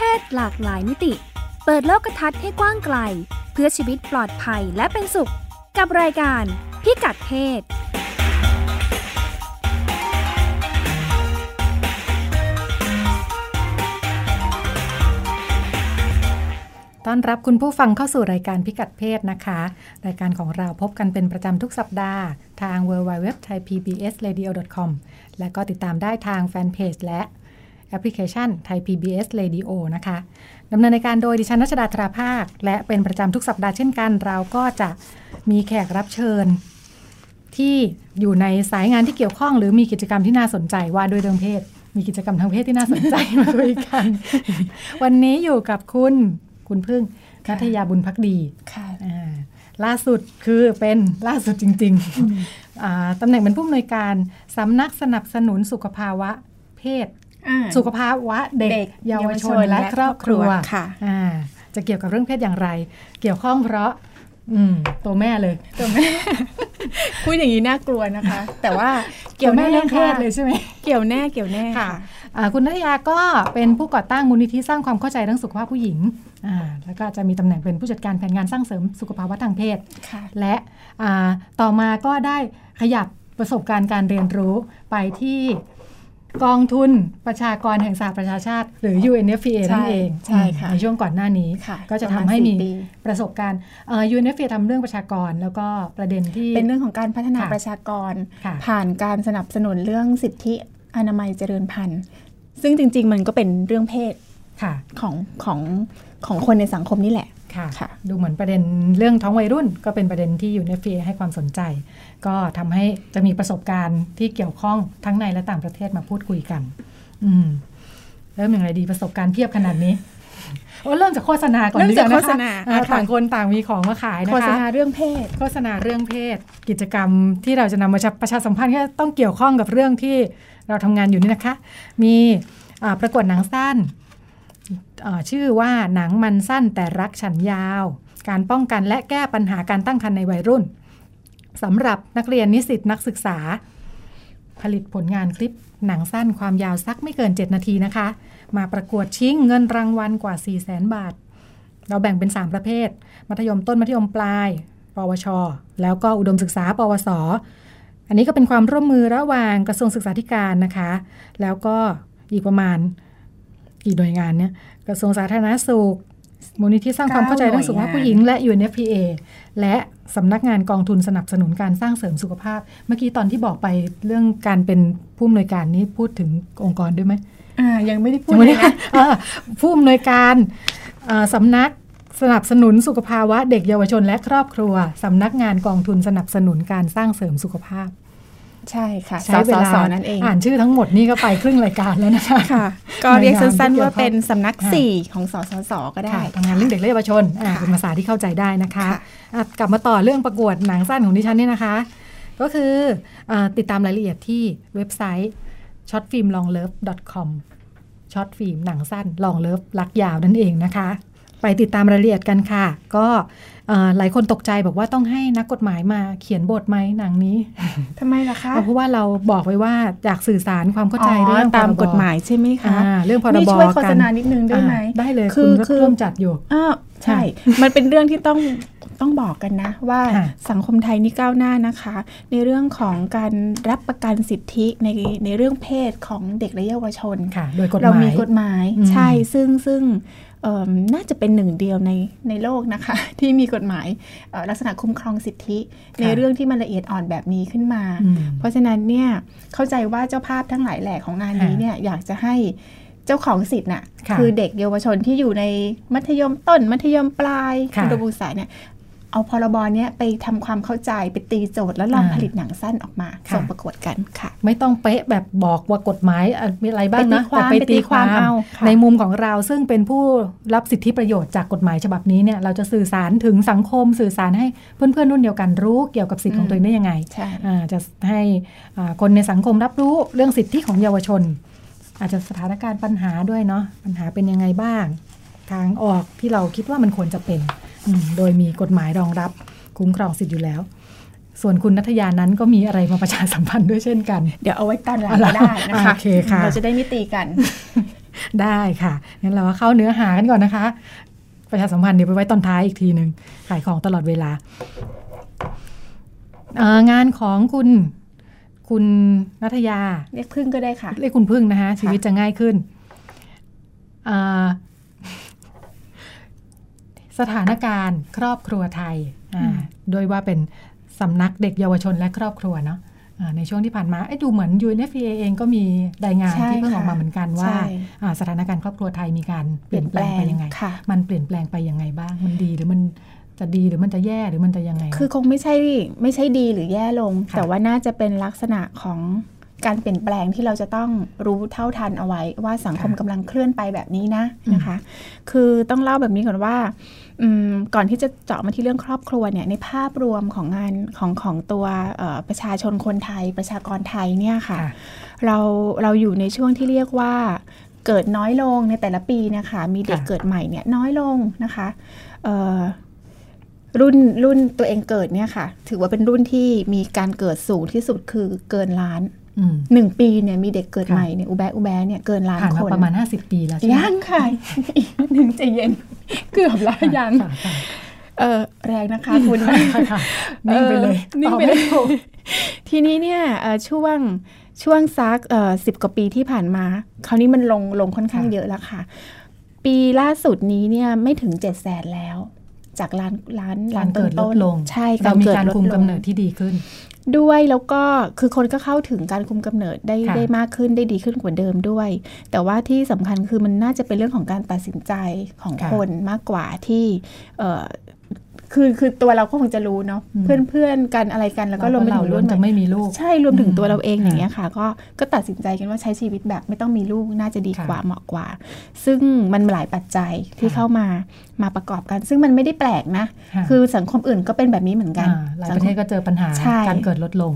เพศหลากหลายมิติ เปิดโลกทัศน์ให้กว้างไกล เพื่อชีวิตปลอดภัยและเป็นสุข กับรายการพิกัดเพศต้อนรับคุณผู้ฟังเข้าสู่รายการพิกัดเพศนะคะ รายการของเราพบกันเป็นประจำทุกสัปดาห์ ทาง w w w t h a i p b s r a d i o c o m และก็ติดตามได้ทางแฟนเพจและ แอปพลิเคชันไทย PBS Radio นะคะดำเนินรายการโดยดิฉันนัชดาธราภาค และเป็นประจำทุกสัปดาห์เช่นกัน เราก็จะมีแขกรับเชิญ ที่อยู่ในสายงานที่เกี่ยวข้อง หรือมีกิจกรรมที่น่าสนใจว่าด้วยเรื่องเพศ มีกิจกรรมทางเพศที่น่าสนใจมาคุยกัน วันนี้อยู่กับคุณคุณพึ่งนัทยาบุญพักดีค่ะอ่าล่าสุดคือเป็นล่าสุดจริงๆอ่าตำแหน่งเป็นผู้อำนวยการสำนักสนับสนุนสุขภาวะเพศ สุขภาวะเด็กเด็กเยาวชนเยาวชนและและครอบครัวครอบครัวค่ะอ่าจะเกี่ยวกับเรื่องเพศอย่างไร เกี่ยวข้องเพราะอืมตัวแม่เลยตัวแม่พูดอย่างนี้น่ากลัวนะคะ แต่ว่าเกี่ยวแม่แน่เรื่องเพศค่ะเลยใช่ไหมเกี่ยวแน่เกี่ยวแน่ค่ะค่ะอ่าคุณนัทยาก็เป็นผู้ก่อตั้งมูลนิธิสร้างความเข้าใจเรื่องสุขภาพผู้หญิงอ่าแล้วก็จะมีตำแหน่งเป็นผู้จัดการแผนงานสร้างเสริมสุขภาวะทางเพศค่ะและอ่าต่อมาก็ได้ขยับประสบการณ์การเรียนรู้ไปที่ กองทุนประชากรแห่งสหประชาชาติ หรือ UNFPA ใช่นั่นเองใช่ค่ะในช่วงก่อนหน้านี้ค่ะก็จะประทำมาณให้มีสี่ปีประสบการณ์เอ่อ UNFPA ทำเรื่องประชากรแล้วก็ประเด็นที่ เป็นเรื่องของการพัฒนาค่ะประชากรค่ะผ่านการสนับสนุนเรื่องสิทธิอนามัยเจริญพันธุ์ ซึ่งจริง ๆ มันก็เป็นเรื่องเพศค่ะ ของของของคนในสังคมนี่แหละค่ะค่ะดูเหมือนประเด็นเรื่องท้องวัยรุ่น ก็เป็นประเด็นที่ UNFPA ให้ความสนใจ ก็ทำให้จะมีประสบการณ์ที่เกี่ยวข้องทั้งในและต่างประเทศมาพูดคุยกัน อืมเริ่มอย่างไรดีประสบการณ์เพียบขนาดนี้โอ้เริ่มจากโฆษณาก่อนเริ่มดีกจากว่านะคะโฆษณาอ่าค่ะต่างคนต่างมีของมาขายนะโฆษคะณาเรื่องเพศ โฆษณาเรื่องเพศ กิจกรรมที่เราจะนำมาประชาสัมพันธ์ก็ต้องเกี่ยวข้องกับเรื่องที่เราทำงานอยู่นี่นะคะ มีอ่าประกวดหนังสั้นอ่า ชื่อว่าหนังมันสั้นแต่รักฉันยาว การป้องกันและแก้ปัญหาการตั้งครรภ์ในวัยรุ่นสำหรับนักเรียนนิสิตนักศึกษา ผลิตผลงานคลิปหนังสั้นความยาวสักไม่เกิน 7 นาทีนะคะ มาประกวดชิงเงินรางวัลกว่า 4 0 0แสนบาท เราแบ่งเป็น 3 ประเภท มัธยมต้นมัธยมปลาย ปวช แล้วก็อุดมศึกษา ปวส อันนี้ก็เป็นความร่วมมือระหว่างกระทรวงศึกษาธิการนะคะ แล้วก็อีกประมาณ กี่หน่วยงานเนี่ยกระทรวงสาธารณสุขมูลนิธิสร้างความเข้าใจเรื่องสุขภาพผู้หญิงและ UNFPA และสำนักงานกองทุนสนับสนุนการสร้างเสริมสุขภาพ เมื่อกี้ตอนที่บอกไปเรื่องการเป็นผู้อำนวยการนี้พูดถึงองค์กรด้วยไหมอ่ายังไม่ได้พูดยังไม่เลได้ยนะเออผู้อำนวยการเอ่อสำนักสนับสนุนสุขภาวะเด็กเยาวชนและครอบครัวสำนักงานกองทุนสนับสนุนการสร้างเสริมสุขภาพ ใช่ค่ะสใช้เวสลาสนั่นเองอ่านชื่อทั้งหมดนี่ก็ไปครึ่งรายการแล้วนะคะค่ะ ก็เรียกสั้นหน่วยงานที่ๆว่าเป็นสำนักค่ะสี่ของสสสก็ได้ค่ะทำงานเรื่องเด็กและเยาวชนอ่าค่ะเป็นภาษาที่เข้าใจได้นะคะค่ะอะกลับมาต่อเรื่องประกวดหนังสั้นของดิฉันเนี่ยนะคะ ก็คืออาติดตามรายละเอียดที่เว็บไซต์ shortfilmlonglove.com short film หนังสั้น long love รักยาวนั่นเองนะคะ ไปติดตามรายละเอียดกันค่ะ ก็เอ่อ หลายคนตกใจบอกว่าต้องให้นักกฎหมายมาเขียนบทไหมหนังนี้ทำไมล่ะคะ เพราะว่าเราบอกไว้ว่าอยากสื่อสารความเข้าใจเรื่องตามพรบกฎหมายใช่ไหมคะอ่าเรื่องพรบนี่ช่วยโฆษณากันนิดนึงได้ไหมอ่าได้เลยคืคุณอก็คือร่วมจัดอยู่อ้าวใช่ มันเป็นเรื่องที่ต้องต้องบอกกันนะ ว่าค่ะสังคมไทยนี่ก้าวหน้านะคะ ในเรื่องของการรับประกันสิทธิในในเรื่องเพศของเด็กและเยาวชนค่ะโดยกฎหเรามายมีกฎหมายอืมใช่ซึ่งซึ่งเอิ่ม น่าจะเป็นหนึ่งเดียวในในโลกนะคะ ที่มีกฎหมายเอ่อลักษณะคุ้มครองสิทธิ ในเรื่องที่มันละเอียดอ่อนแบบนี้ขึ้นมาอืมเพราะฉะนั้นเนี่ยเข้าใจว่าเจ้าภาพทั้งหลายแหล่ของงานนี้ค่ะเนี่ยอยากจะให้เจ้าของสิทธิ์น่ะค่ะอเด็กเยาวชนที่อยู่ในมัธยมต้นมัธยมปลายค่ะอุดมศึกษาเนี่ย เอาพรบเนี้ยไปทำความเข้าใจไปตีโจทย์แล้วลองอ่าผลิตหนังสั้นออกมาค่ะส่งประกวดกันค่ะ ไม่ต้องเป๊ะแบบบอกว่ากฎหมายอะมีอะไรบ้างนะไปตีความแต่ไปตีความไปตีความเอาค่ะในมุมของเราซึ่งเป็นผู้รับสิทธิประโยชน์จากกฎหมายฉบับนี้เนี่ยเราจะสื่อสารถึงสังคมสื่อสารให้เพื่อนๆรุ่นเดียวกันรู้เกี่ยวกับสิทธิของตัวเองได้ยังไงใช่อ่าจะให้อ่าคนในสังคมรับรู้เรื่องสิทธิของเยาวชน อาจจะสถานการณ์ปัญหาด้วยเนาะปัญหาเป็นยังไงบ้าง ทางออกที่เราคิดว่ามันควรจะเป็นอืม โดยมีกฎหมายรองรับคุ้มครองสิทธิ์อยู่แล้ว ส่วนคุณนัทยานั้นก็มีอะไรมาประชาสัมพันธ์ด้วยเช่นกัน เดี๋ยวเอาไว้ตอนหลังเอาล่ะก็ได้นะคะโอเคค่ะเราจะได้ไม่ตีกัน ได้ค่ะงั้นเราเข้าเนื้อหากันก่อนนะคะ ประชาสัมพันธ์เดี๋ยวไปไว้ตอนท้ายอีกทีหนึ่งขายของตลอดเวลาเอ่องานของคุณคุณนัทยา เรียกพึ่งก็ได้ค่ะ เรียกคุณพึ่งนะคะชีวิตจะง่ายขึ้นเอ่อ สถานการณ์ครอบครัวไทยอ่าอืมโดยว่าเป็นสำนักเด็กเยาวชนและครอบครัวเนาะอ่าในช่วงที่ผ่านมาเอ๊ะดูเหมือน UNFPA เองก็มีรายงานใช่ที่เพิ่งค่ะออกมาเหมือนกันว่าใช่อ่าสถานการณ์ครอบครัวไทยมีการเปลี่ยนแปลงไปยังไงค่ะมันเปลี่ยนแปลงไปยังไงบ้าง มันดีหรือมันจะดีหรือมันจะแย่หรือมันจะยังไง คือคงไม่ใช่ไม่ใช่ดีหรือแย่ลงค่ะแต่ว่าน่าจะเป็นลักษณะของการเปลี่ยนแปลงที่เราจะต้องรู้เท่าทันเอาไว้ ว่าสังคมค่ะกำลังเคลื่อนไปแบบนี้นะอืมนะคะ คือต้องเล่าแบบนี้ก่อนว่าอืม ก่อนที่จะเจาะมาที่เรื่องครอบครัวเนี่ยในภาพรวมของงานของของตัวเอ่อประชาชนคนไทย ประชากรไทยเนี่ยค่ะค่ะ เราเราอยู่ในช่วงที่เรียกว่าเกิดน้อยลงในแต่ละปีนะคะ มีเด็กค่ะเกิดใหม่เนี่ยน้อยลงนะคะเอ่อรุ่นรุ่นตัวเองเกิดเนี่ยค่ะ ถือว่าเป็นรุ่นที่มีการเกิดสูงที่สุดคือเกินล้านอืม หนึ่งปีเนี่ยมีเด็กเกิดค่ะใหม่เนี่ยอุแบะอุแบะเนี่ยเกินล้านผ่านคมานประมาณ 50 ปีแล้วใช่ไหมยังค่ะอีกหนึ่งใจเย็น เกือบแล้วยังค่ะค่ะเออแรงนะคะคุณค่ะค่ะนิ่งไปเลยออนิ่งไปตอบเลม่ยถูกทีนี้เนี่ยเอ่อช่วงช่วงซักสิบกว่าปีที่ผ่านมา คราวนี้มันลงลงค่อนข้างค่ะเยอะแล้วค่ะ ปีล่าสุดนี้เนี่ยไม่ถึงเจ็ดแสนแล้ว จากล้านล้านการเกิดลต้ดนๆลงใช่เรามีดการลดคุมลงกำเนิดที่ดีขึ้น ด้วยแล้วก็คือคนก็เข้าถึงการคุมกำเนิดได้ค่ะได้มากขึ้นได้ดีขึ้นกว่าเดิมด้วย แต่ว่าที่สำคัญคือมันน่าจะเป็นเรื่องของการตัดสินใจของค่ะคนมากกว่าที่เอ่อ คือคือตัวเราก็คงจะรู้เนาะอืมเพื่อนเพื่อนๆกันอะไรกันแล้วก็รวมไปเราถึงล้รุ่วนนจะใหม่ไม่มีลูก ใช่รวมถึงตัวเราเองอืมอย่างเงี้ยค่ะ ก็ก็ตัดสินใจกันว่าใช้ชีวิตแบบไม่ต้องมีลูกน่าจะดีค่ะกว่าเหมาะกว่า ซึ่งมันหลายปัจจัยที่ค่ะเข้ามามาประกอบกัน ซึ่งมันไม่ได้แปลกนะค่ะคือสังคมอื่นก็เป็นแบบนี้เหมือนกันอ่าหลายประเทศก็เจอปัญหาใช่การเกิดลดลง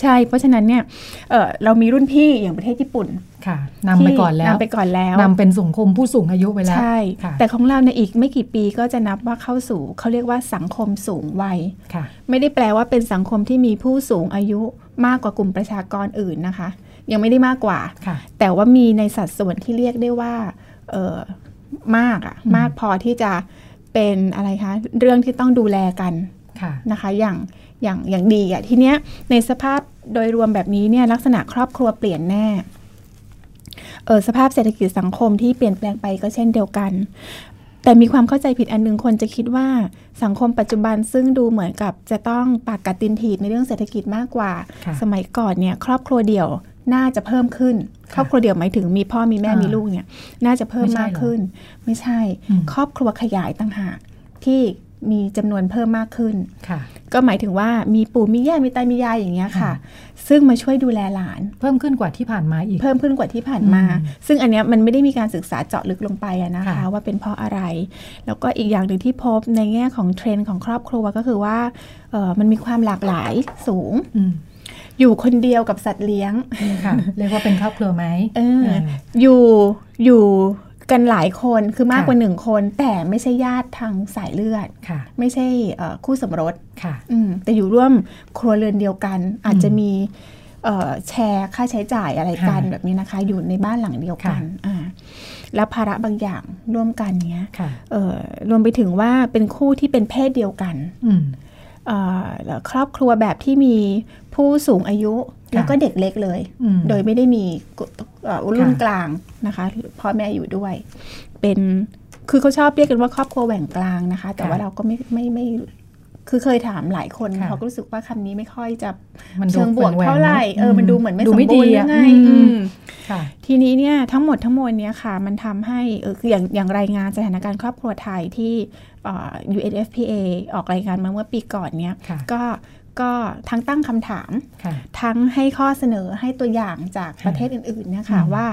ใช่ เพราะฉะนั้นเนี่ยเอ่อเรามีรุ่นพี่อย่างประเทศญี่ปุ่นค่ะนำไปก่อนแล้วนำไปก่อนแล้วนำเป็นสังคมผู้สูงอายุไปแล้วใช่ค่ะแต่ของเราในยอีกไม่กี่ปีก็จะนับว่าเข้าสู่เขาเรียกว่าสังคมสูงวัยค่ะไม่ได้แปลว่าเป็นสังคมที่มีผู้สูงอายุมากกว่ากลุ่มประชากรอื่นนะคะ ยังไม่ได้มากกว่าค่ะแต่ว่ามีในสัดส่วนที่เรียกได้ว่าเออมากอะอืมมากพอที่จะเป็นอะไรคะเรื่องที่ต้องดูแลกันค่ะนะคะ อย่าง อย่างอย่างดีอะทีเนี้ยในสภาพโดยรวมแบบนี้เนี่ยลักษณะครอบครัวเปลี่ยนแน่เออสภาพเศรษฐกิจสังคมที่เปลี่ยนแปลงไปก็เช่นเดียวกัน แต่มีความเข้าใจผิดอันหนึงคนจะคิดว่าสังคมปัจจุบันซึ่งดูเหมือนกับจะต้องปากกัดตินถีบในเรื่องเศรษฐกิจมากกว่าค่ะสมัยก่อนเนี่ยครอบครัวเดี่ยวน่าจะเพิ่มขึ้นค่ะครอบครัวเดี่ยวหมายถึงมีพ่อมีแม่อ่ามีมีลูกเนี่ย น่าจะเพิ่มไม่ใช่มากเหรอขึ้น ไม่ใช่อืมครอบครัวขยายต่างหากที่ มีจำนวนเพิ่มมากขึ้นค่ะก็หมายถึงว่ามีปู่มีย่ามีตามียายอย่างเงี้ยค่ะค่ะ ซึ่งมาช่วยดูแลหลาน เพิ่มขึ้นกว่าที่ผ่านมาอีก เพิ่มขึ้นกว่าที่ผ่านมาอืมซึ่งอันเนี้ยมันไม่ได้มีการศึกษาเจาะลึกลงไปอะนะคะค่ะว่าเป็นเพราะอะไร แล้วก็อีกอย่างหนึ่งที่พบในแง่ของเทรนด์ของครอบครัวก็คือว่าเอ่อมันมีความหลากหลายสูงอืมอยู่คนเดียวกับสัตว์เลี้ยงค่ะเรียกว่าเป็นครอบครัวไหมเออเอออยู่อยู่ กันหลายคนคือมากค่ะกว่าหนึ่งคน แต่ไม่ใช่ญาติทางสายเลือดค่ะไม่ใช่เอ่อคู่สมรสค่ะอืมแต่อยู่ร่วมครัวเรือนเดียวกัน อาจจะอืมมีเอ่อแชร์ค่าใช้จ่ายอะไรกันค่ะแบบนี้นะคะ อยู่ในบ้านหลังเดียวกันค่ะอ่าแล้วภาระบางอย่างร่วมกันเนี้ยค่ะเอ่อรวมไปถึงว่าเป็นคู่ที่เป็นเพศเดียวกันอืมเอ่อแล้วครอบครัวแบบที่มีผู้สูงอายุ แล้วก็เด็กเล็กเลยอืมโดยไม่ได้มีกุเอ่อรุ่นค่ะกลางนะคะพ่อแม่อยู่ด้วย เป็นคือเขาชอบเรียกกันว่าครอบครัวแหว่งกลางนะคะ แต่ค่ะว่าเราก็ไม่ไม่ไม่คือเคยถามหลายคนค่ะเขาก็รู้สึกว่าคำนี้ไม่ค่อยจะมันดูเชิงบวกแหว่งๆเท่าไหร่นะเออมันดูเหมือนไม่ดูสมไม่บูรณ์ดีหรืออะไงอืมอืมค่ะทีนี้เนี่ยทั้งหมดทั้งมวลเนี้ยค่ะ มันทำให้เออคืออย่างอย่างรายงานสถานการณ์ครอบครัวไทยที่เอ่อ UNFPA ออกรายงานมาเมื่อปีก่อนเนี้ยค่ะก็ ก็ทั้งตั้งคำถามค่ะทั้งให้ข้อเสนอให้ตัวอย่างจากค่ะประเทศอื่นๆเนี่ยค่ะอืมว่า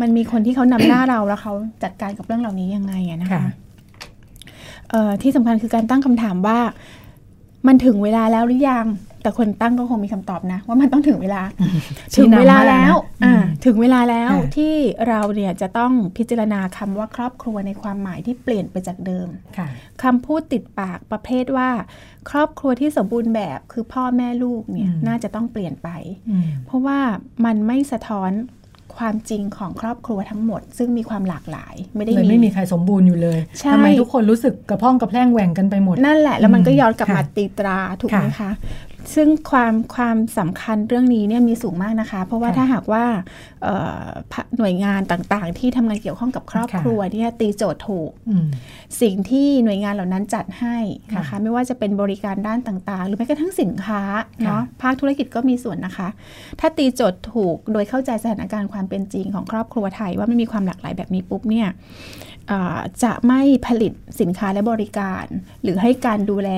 มันมีคนที่เขานำหน้าเราแล้วเขาจัดการกับเรื่องเหล่านี้ยังไงอะนะคะค่ะเอ่อที่สำคัญคือการตั้งคำถามว่า มันถึงเวลาแล้วหรือยัง แต่คนตั้งก็คงมีคำตอบนะ ว่ามันต้องถึงเวลาชี้ถึงนำเวลาแล้วมากนะอ่าอืมถึงเวลาแล้วค่ะที่เราเนี่ยจะต้องพิจารณาคำว่าครอบครัวในความหมายที่เปลี่ยนไปจากเดิมค่ะคำพูดติดปากประเภทว่า ครอบครัวที่สมบูรณ์แบบคือพ่อแม่ลูกเนี่ยอืมน่าจะต้องเปลี่ยนไปอืมเพราะว่ามันไม่สะท้อนความจริงของครอบครัวทั้งหมด ซึ่งมีความหลากหลาย ไม่ได้เลยไม่มีใครสมบูรณ์อยู่เลยใช่ทำไมทุกคนรู้สึกกระพ้องกระแพร่งแหว่งกันไปหมด นั่นแหละแล้วมันก็อืมย้อนกลับมาค่ะตีตราถูกไหมค่ะคะ ซึ่งความความสำคัญเรื่องนี้เนี่ยมีสูงมากนะคะ เพราะว่าค่ะถ้าหากว่าเอ่อพะหน่วยงานต่างๆ ที่ทำงานเกี่ยวข้องกับครอบค่ะครัวเนี่ยตีโจทย์ถูกอืมสิ่งที่หน่วยงานเหล่านั้นจัดให้นะค่ะคะไม่ว่าจะเป็นบริการด้านต่างๆ หรือแม้กระทั่งสินค้าเนาะภาคธุรกิจก็มีส่วนนะคะ ถ้าตีโจทย์ถูกโดยเข้าใจสถานการณ์ความเป็นจริงของครอบครัวไทย ว่ามันมีความหลากหลายแบบนี้ปุ๊บเนี่ยเอ่อ จะไม่ผลิตสินค้าและบริการ หรือให้การดูแล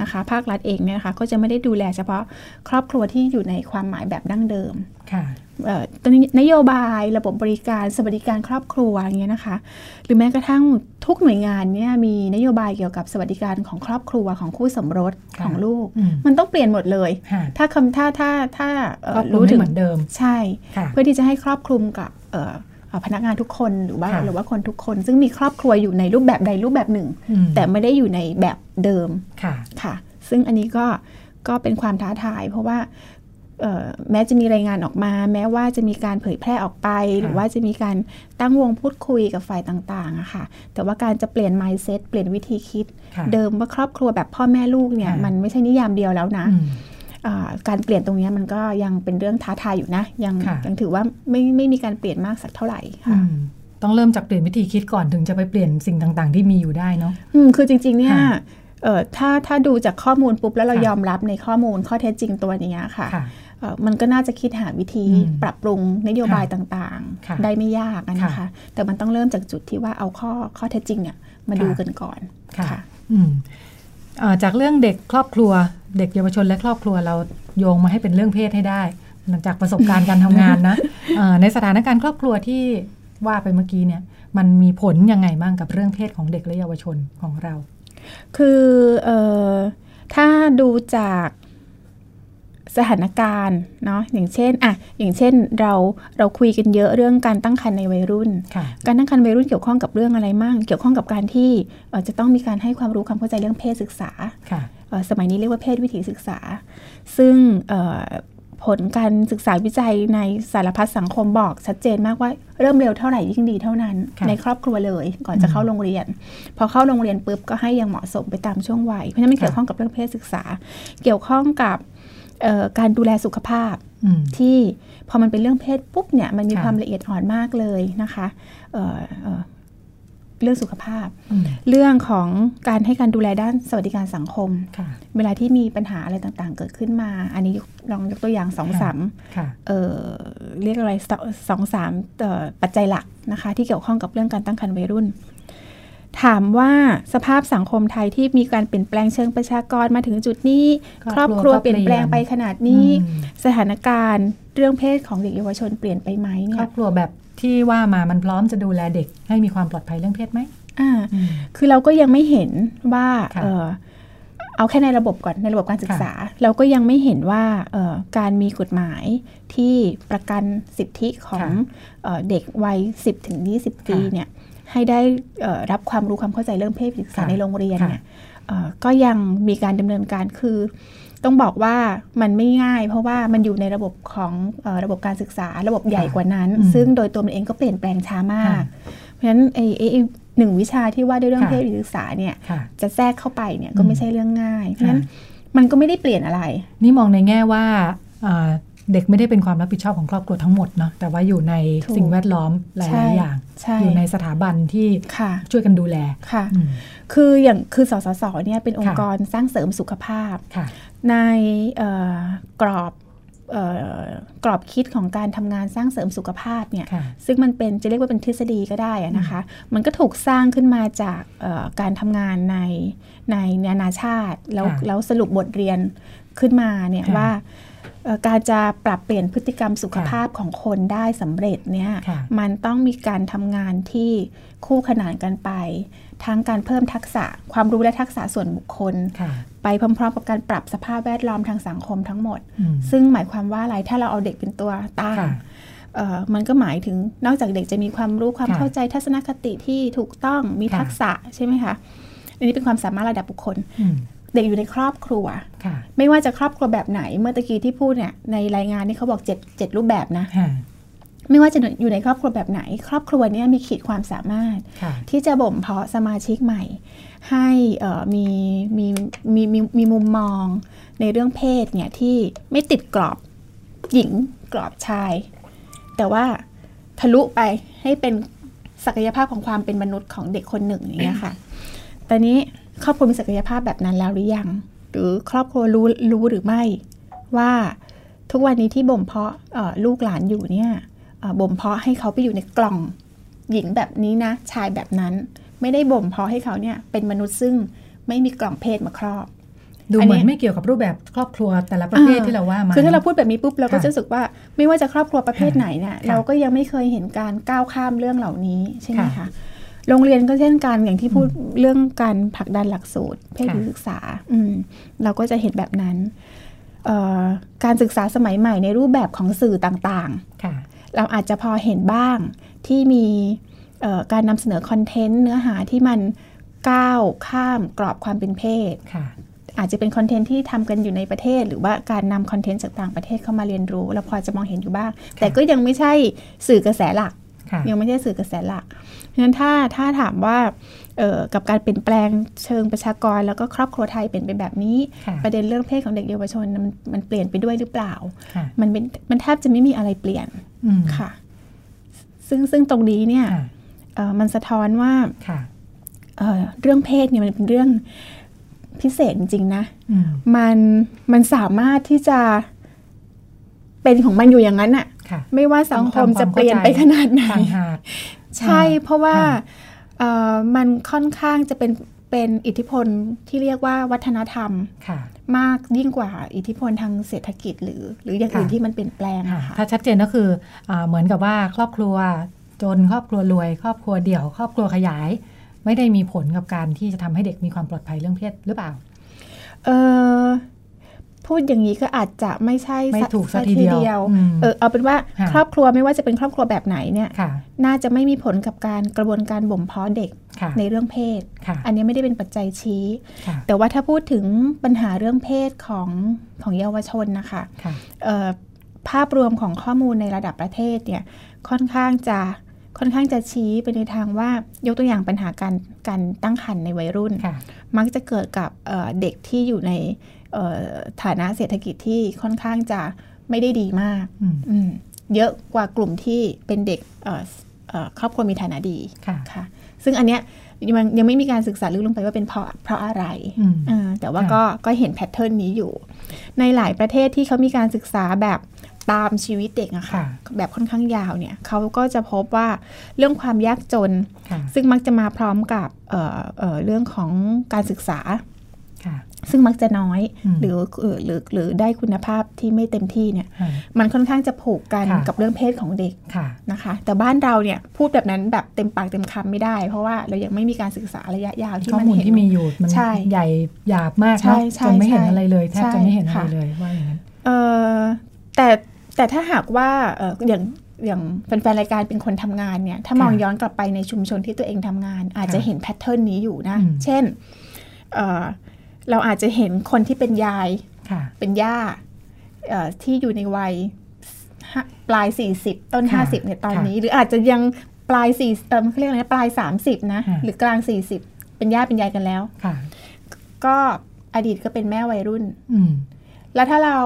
นะคะ ภาครัฐเองเนี่ยนะคะก็จะไม่ได้ดูแลเฉพาะครอบครัวที่อยู่ในความหมายแบบดั้งเดิมค่ะเอ่อนโยบายระบบบริการสวัสดิการครอบครัวอย่างเงี้ยนะคะ หรือแม้กระทั่งทุกหน่วยงานเนี่ยมีนโยบายเกี่ยวกับสวัสดิการของครอบครัวของคู่สมรสค่ะของลูกอืมมันต้องเปลี่ยนหมดเลยค่ะถ้าคำถ้าถ้าถ้าเอ่อก็รู้รู้ถึถึงงเหมือนเดิมใช่ค่ะเพื่อที่จะให้ครอบคลุมกับเอ่อเอ่อ พนักงานทุกคนหรือว่าค่ะหรือว่าคนทุกคน ซึ่งมีครอบครัวอยู่ในรูปแบบใดรูปแบบหนึ่งอืมแต่ไม่ได้อยู่ในแบบเดิมค่ะค่ะ ซึ่งอันนี้ก็ก็เป็นความท้าทาย เพราะว่าเอ่อแม้จะมีรายงานออกมา แม้ว่าจะมีการเผยแพร่ออกไป หรือว่าจะมีการตั้งวงพูดคุยกับฝ่ายต่างๆอะค่ะ แต่ว่าการจะเปลี่ยน mindset เปลี่ยนวิธีคิดค่ะเดิมว่าครอบครัวแบบพ่อแม่ลูกเนี่ยค่ะมันไม่ใช่นิยามเดียวแล้วนะอืมอ่า การเปลี่ยนตรงเนี้ยมันก็ยังเป็นเรื่องท้าทายอยู่นะ ยังค่ะยังถือว่าไม่ไม่มีการเปลี่ยนมากสักเท่าไหร่อืค่ะมต้องเริ่มจากเปลี่ยนวิธีคิดก่อนถึงจะไปเปลี่ยนสิ่งต่างๆ ที่มีอยู่ได้เนาะอืมคือจริง ๆ เนี่ยค่ะเอ่อถ้าถ้าดูจากข้อมูลปุ๊บแล้วเราค่ะยอมรับในข้อมูลข้อเท็จจริงตัวเนี้ยค่ะค่ะเอ่อมันก็น่าจะคิดหาวิธีอืมปรับปรุงนโยบายต่างค่ะๆได้ไม่ยากอะนะคะค่ะแต่มันต้องเริ่มจากจุดที่ว่าเอาข้อข้อเท็จจริงเนี่ยมาค่ะดูกันก่อนค่ะอืมเอ่อ จากเรื่องเด็กครอบครัว เด็กเยาวชนและครอบครัวเราโยงมาให้เป็นเรื่องเพศให้ได้ หลังจากประสบการณ์การทำงานนะในสถานการณ์ครอบครัวที่ว่าไปเมื่อกี้เนี่ยมันมีผลยังไงบ้างกับเรื่องเพศของเด็กและเยาวชนของเรา คือออถ้าดูจาก สถานการณ์เนาะอย่างเช่นอะอย่างเช่นเราเราคุยกันเยอะเรื่องการตั้งครรภ์ในวัยรุ่นค่ะการตั้งครรภ์วัยรุ่นเกี่ยวข้องกับเรื่องอะไรมั่งเกี่ยวข้องกับการที่เอ่อจะต้องมีการให้ความรู้ความเข้าใจเรื่องเพศศึกษาค่ะเอ่อสมัยนี้เรียกว่าเพศวิถีศึกษา ซึ่งเอ่อผลการศึกษาวิจัยในสารพัดสังคมบอกชัดเจนมากว่าเริ่มเร็วเท่าไหร่ยิ่งดีเท่านั้นค่ะในครอบครัวเลยก่อนจะเข้าโรงเรียน พอเข้าโรงเรียนปุ๊บก็ให้อยังเหมาะสมไปตามช่วงวัยเพราะฉะนั้นมันเกี่ยวข้องกับเรื่องเพศศึกษา เกี่ยวข้องกับเอ่อ การดูแลสุขภาพอืมที่พอมันเป็นเรื่องเพศปุ๊บเนี่ยมันมีค่ะความละเอียดอ่อนมากเลยนะคะเอ่อเอ่อเรื่องสุขภาพอืมเรื่องของการให้การดูแลด้านสวัสดิการสังคมค่ะเวลาที่มีปัญหาอะไรต่างๆ เกิดขึ้นมา อันนี้ยกลองยกตัวอย่างสองสามค่ะเอ่อเรียกอะไรสสองสามเอ่อปัจจัยหลักนะคะ ที่เกี่ยวข้องกับเรื่องการตั้งครรภ์วัยรุ่น ถามว่าสภาพสังคมไทยที่มีการเปลี่ยนแปลงเชิงประชากรมาถึงจุดนี้คครรออบบคครัรัววก็เปลี่ยนเปลี่ยนแปลงไปขนาดนี้อืมสถานการณ์เรื่องเพศของเด็กเยาวชนเปลี่ยนไปไหมคเนี่รอยบครัวแบบที่ว่ามามันพร้อมจะดูแลเด็กให้มีความปลอดภัยเรื่องเพศไหมอ่าอืมคือเราก็ยังไม่เห็นว่าค่ะเอ่อเอาแค่ในระบบก่อนในระบบการศึกค่ะษา เราก็ยังไม่เห็นว่าเอ่อการมีกฎหมายที่ประกันสิทธิของเอ่อเด็กวัย 10ถึง20 ปีเนี่ย ให้ได้เอ่อรับความรู้ความเข้าใจเรื่องเพศศึกษาในโรงเรียนเนี่ยเอ่อก็ยังมีการดำเนินการคือ ต้องบอกว่ามันไม่ง่าย เพราะว่ามันอยู่ในระบบของเออระบบการศึกษาระบบใหญ่กว่านั้นอืมซึ่งโดยตัวมันเองก็เปลี่ยนแปลงช้ามากค่ะเพราะฉะนั้นไอ้ไอ้ไอ้หนึ่งวิชาที่ว่าด้วยเรื่องค่ะเพศศึกษาเนี่ยค่ะจะแทรกเข้าไปเนี่ยก็อืมไม่ใช่เรื่องง่าย เพราะฉะนั้นมันก็ไม่ได้เปลี่ยนอะไร นี่มองในแง่ว่าอ่า เด็กไม่ได้เป็นความรับผิดชอบของครอบครัวทั้งหมดเนาะแต่ว่าอยู่ในถูกสิ่งแวดล้อมหลายใช่ๆอย่างใช่อยู่ในสถาบันที่ค่ะช่วยกันดูแลค่ะอืมคืออย่างคือสสสเนี่ยเป็นองค์ค่ะกรสร้างเสริมสุขภาพค่ะในเอ่อกรอบเอ่อกรอบคิดของการทำงานสร้างเสริมสุขภาพเนี่ยค่ะซึ่งมันเป็นจะเรียกว่าเป็นทฤษฎีก็ได้อะนะคะ มันก็ถูกสร้างขึ้นมาจากเอ่อการทำงานในในนานาชาติ แล้วค่ะแล้วสรุปบทเรียนขึ้นมาเนี่ยค่ะว่าเอ่อ การจะปรับเปลี่ยนพฤติกรรมสุขค่ะภาพของคนได้สำเร็จเนี่ยค่ะมันต้องมีการทำงานที่คู่ขนานกันไป ทั้งการเพิ่มทักษะความรู้และทักษะส่วนบุคคลค่ะไปพร้อมๆกับการปรับสภาพแวดล้อมทางสังคมทั้งหมดอืมซึ่งหมายความว่าอะไรถ้าเราเอาเด็กเป็นตัวตั้งค่ะเอ่อมันก็หมายถึงนอกจากเด็กจะมีความรู้ความค่ะเข้าใจทัศนคติที่ถูกต้องมีค่ะทักษะใช่ไหมคะอันนี้เป็นความสามารถระดับบุคคลอืม เด็กอยู่ในครอบครัวค่ะไม่ว่าจะครอบครัวแบบไหน เมื่อตะกี้ที่พูดเนี่ยในรายงานนี่เขาบอก7ดรูปแบบนะค่ะไม่ว่าจะอยู่ในครอบครัวแบบไหน ครอบครัวเนี้มีขีดความสามารถค่ะที่จะบ่มเพาะสมาชิกใหม่ ให้เอ่อมีมีมีมีมีมุมมองในเรื่องเพศเนี่ยที่ไม่ติดกรอบหญิงกรอบชาย แต่ว่าทะลุไปให้เป็นศักยภาพของความเป็นมนุษย์ของเด็กคนหนึ่งอย่างเงี้ยค่ะตอนนี้ ครอบครัวมีศักยภาพแบบนั้นแล้วหรือยัง หรือครอบครัวรู้รู้หรือไม่ว่าทุกวันนี้ที่บ่มเพาะเอ่อลูกหลานอยู่เนี่ยเอ่อบ่มเพาะให้เขาไปอยู่ในกล่องหญิงแบบนี้นะ ชายแบบนั้น ไม่ได้บ่มเพาะให้เขาเนี่ยเป็นมนุษย์ซึ่งไม่มีกล่องเพศมาครอบ ดูอันเหนี้มือนไม่เกี่ยวกับรูปแบบครอบครัวแต่ละประเภทที่เราว่ามาคือถ้าเราพูดแบบนี้ปุ๊บเราก็ค่ะจะรู้สึกว่าไม่ว่าจะครอบครัวประเภทค่ะไหนเนี่ยค่ะเราก็ยังไม่เคยเห็นการก้าวข้ามเรื่องเหล่านี้ใช่ไหมค่ะคะ โรงเรียนก็เช่นกันอย่างที่พูดเรื่องการผลักดันหลักสูตร เพศค่ะศึกษา อืม เราก็จะเห็นแบบนั้นเอ่อการศึกษาสมัยใหม่ในรูปแบบของสื่อต่างๆค่ะเราอาจจะพอเห็นบ้างที่มีเอ่อการนำเสนอคอนเทนต์เนื้อหาที่มันก้าวข้ามกรอบความเป็นเพศค่ะอาจจะเป็นคอนเทนต์ที่ทำกันอยู่ในประเทศ หรือว่าการนำคอนเทนต์จากต่างประเทศเข้ามาเรียนรู้เราพอจะมองเห็นอยู่บ้าง แต่ก็ยังไม่ใช่สื่อกระแสหลักค่ะยังไม่ใช่สื่อกระแสหลัก เพราะฉะนั้นถ้าถ้าถามว่าเอ่อกับการเปลี่ยนแปลงเชิงประชากร แล้วก็ครอบครัวไทยเป็นไปแบบนี้ค่ะประเด็นเรื่องเพศของเด็กเยาวชนมันมันเปลี่ยนไปด้วยหรือเปล่าค่ะมันเป็นมันแทบจะไม่มีอะไรเปลี่ยนอืมค่ะ ซึ่งซึ่งตรงนี้เนี่ยค่ะเอ่อมันสะท้อนว่าค่ะเอ่อเรื่องเพศเนี่ยมันเป็นเรื่องพิเศษจริงๆนะอืมมันมันสามารถที่จะเป็นของมันอยู่อย่างนั้นอะค่ะไม่ว่าสังคมจะเปลี่ยนไปขนาดไหนต่างหาก ใช่เพราะว่าค่ะเอ่อมันค่อนข้างจะเป็นเป็นอิทธิพลที่เรียกว่าวัฒนธรรมค่ะมากยิ่งกว่าอิทธิพลทางเศรษฐกิจหรือ หรืออย่างอื่นค่ะที่มันเปลี่ยนแปลงค่ะอะค่ะถ้าชัดเจนก็คืออาเหมือนกับว่าครอบครัวจนครอบครัวรวย ครอบครัวเดี่ยว ครอบครัวขยาย ไม่ได้มีผลกับการที่จะทำให้เด็กมีความปลอดภัยเรื่องเพศหรือเปล่า เออ พูดอย่างนี้ก็อาจจะไม่ใช่ไม่ถูกสักทีทีเดียวอืมเออเอาเป็นว่าค่ะครอบครัวไม่ว่าจะเป็นครอบครัวแบบไหนเนี่ยค่ะน่าจะไม่มีผลกับการกระบวนการบ่มเพาะเด็กค่ะในเรื่องเพศค่ะอันนี้ไม่ได้เป็นปัจจัยชี้ค่ะแต่ว่าถ้าพูดถึงปัญหาเรื่องเพศของของเยาวชนนะคะค่ะเอ่อภาพรวมของข้อมูลในระดับประเทศเนี่ยค่อนข้างจะค่อนข้างจะชี้ไปในทางว่ายกตัวอย่างปัญหาการการตั้งครรภ์ในวัยรุ่นค่ะมักจะเกิดกับเอ่อเด็กที่อยู่ในเอ่อ ฐานะเศรษฐกิจที่ค่อนข้างจะไม่ได้ดีมากอืมอืมเยอะกว่ากลุ่มที่เป็นเด็กเอ่อเอ่อครอบครัวมีฐานะดีค่ะค่ะซึ่งอันเนี้ยยังยังไม่มีการศึกษาลึกลงไปว่าเป็นเพราะเพราะอะไรอืมเออแต่ว่าค่ะก็ก็เห็นแพทเทิร์นนี้อยู่ ในหลายประเทศที่เขามีการศึกษาแบบตามชีวิตเด็กอะค่ะค่ะแบบค่อนข้างยาวเนี่ยเขาก็จะพบว่าเรื่องความยากจนค่ะซึ่งมักจะมาพร้อมกับเอ่อเอ่อเรื่องของการศึกษาค่ะ ซึ่งมักจะน้อยอืมหรือเอ่อหรือหรือได้คุณภาพที่ไม่เต็มที่เนี่ยค่ะมันค่อนข้างจะผูกกันค่ะกับเรื่องเพศของเด็กค่ะนะคะ แต่บ้านเราเนี่ยพูดแบบนั้นแบบเต็มปากเต็มคำไม่ได้ เพราะว่าเรายังไม่มีการศึกษาระยะยาวที่ข้อมันมูลเห็นที่มีอยู่มันใช่ใหญ่หยาบมากใช่เนาะใช่จนไม่เห็นใช่อะไรเลยแทบใช่จะไม่เห็นอะไรค่ะเลยว่าอย่างนั้นเออแต่แต่ถ้าหากว่าเอออย่างอย่างแฟนๆรายการเป็นคนทำงานเนี่ย ถ้ามองค่ะย้อนกลับไปในชุมชนที่ตัวเองทำงาน อาจจะค่ะเห็นแพทเทิร์นนี้อยู่นะอืมเช่น เออเราอาจจะเห็นคนที่เป็นยายค่ะเป็นย่าเอ่อที่อยู่ในวัยห้าปลาย 40 ต้นค่ะ50ในตอนนี้ หรืออาจจะยังปลาย4เออเขาเรียกอะไรนะปลาย 30นะค่ะหรือกลาง 40 เป็นย่าเป็นยายกันแล้วค่ะก็อดีตก็เป็นแม่วัยรุ่นอืมแล้วถ้าเรา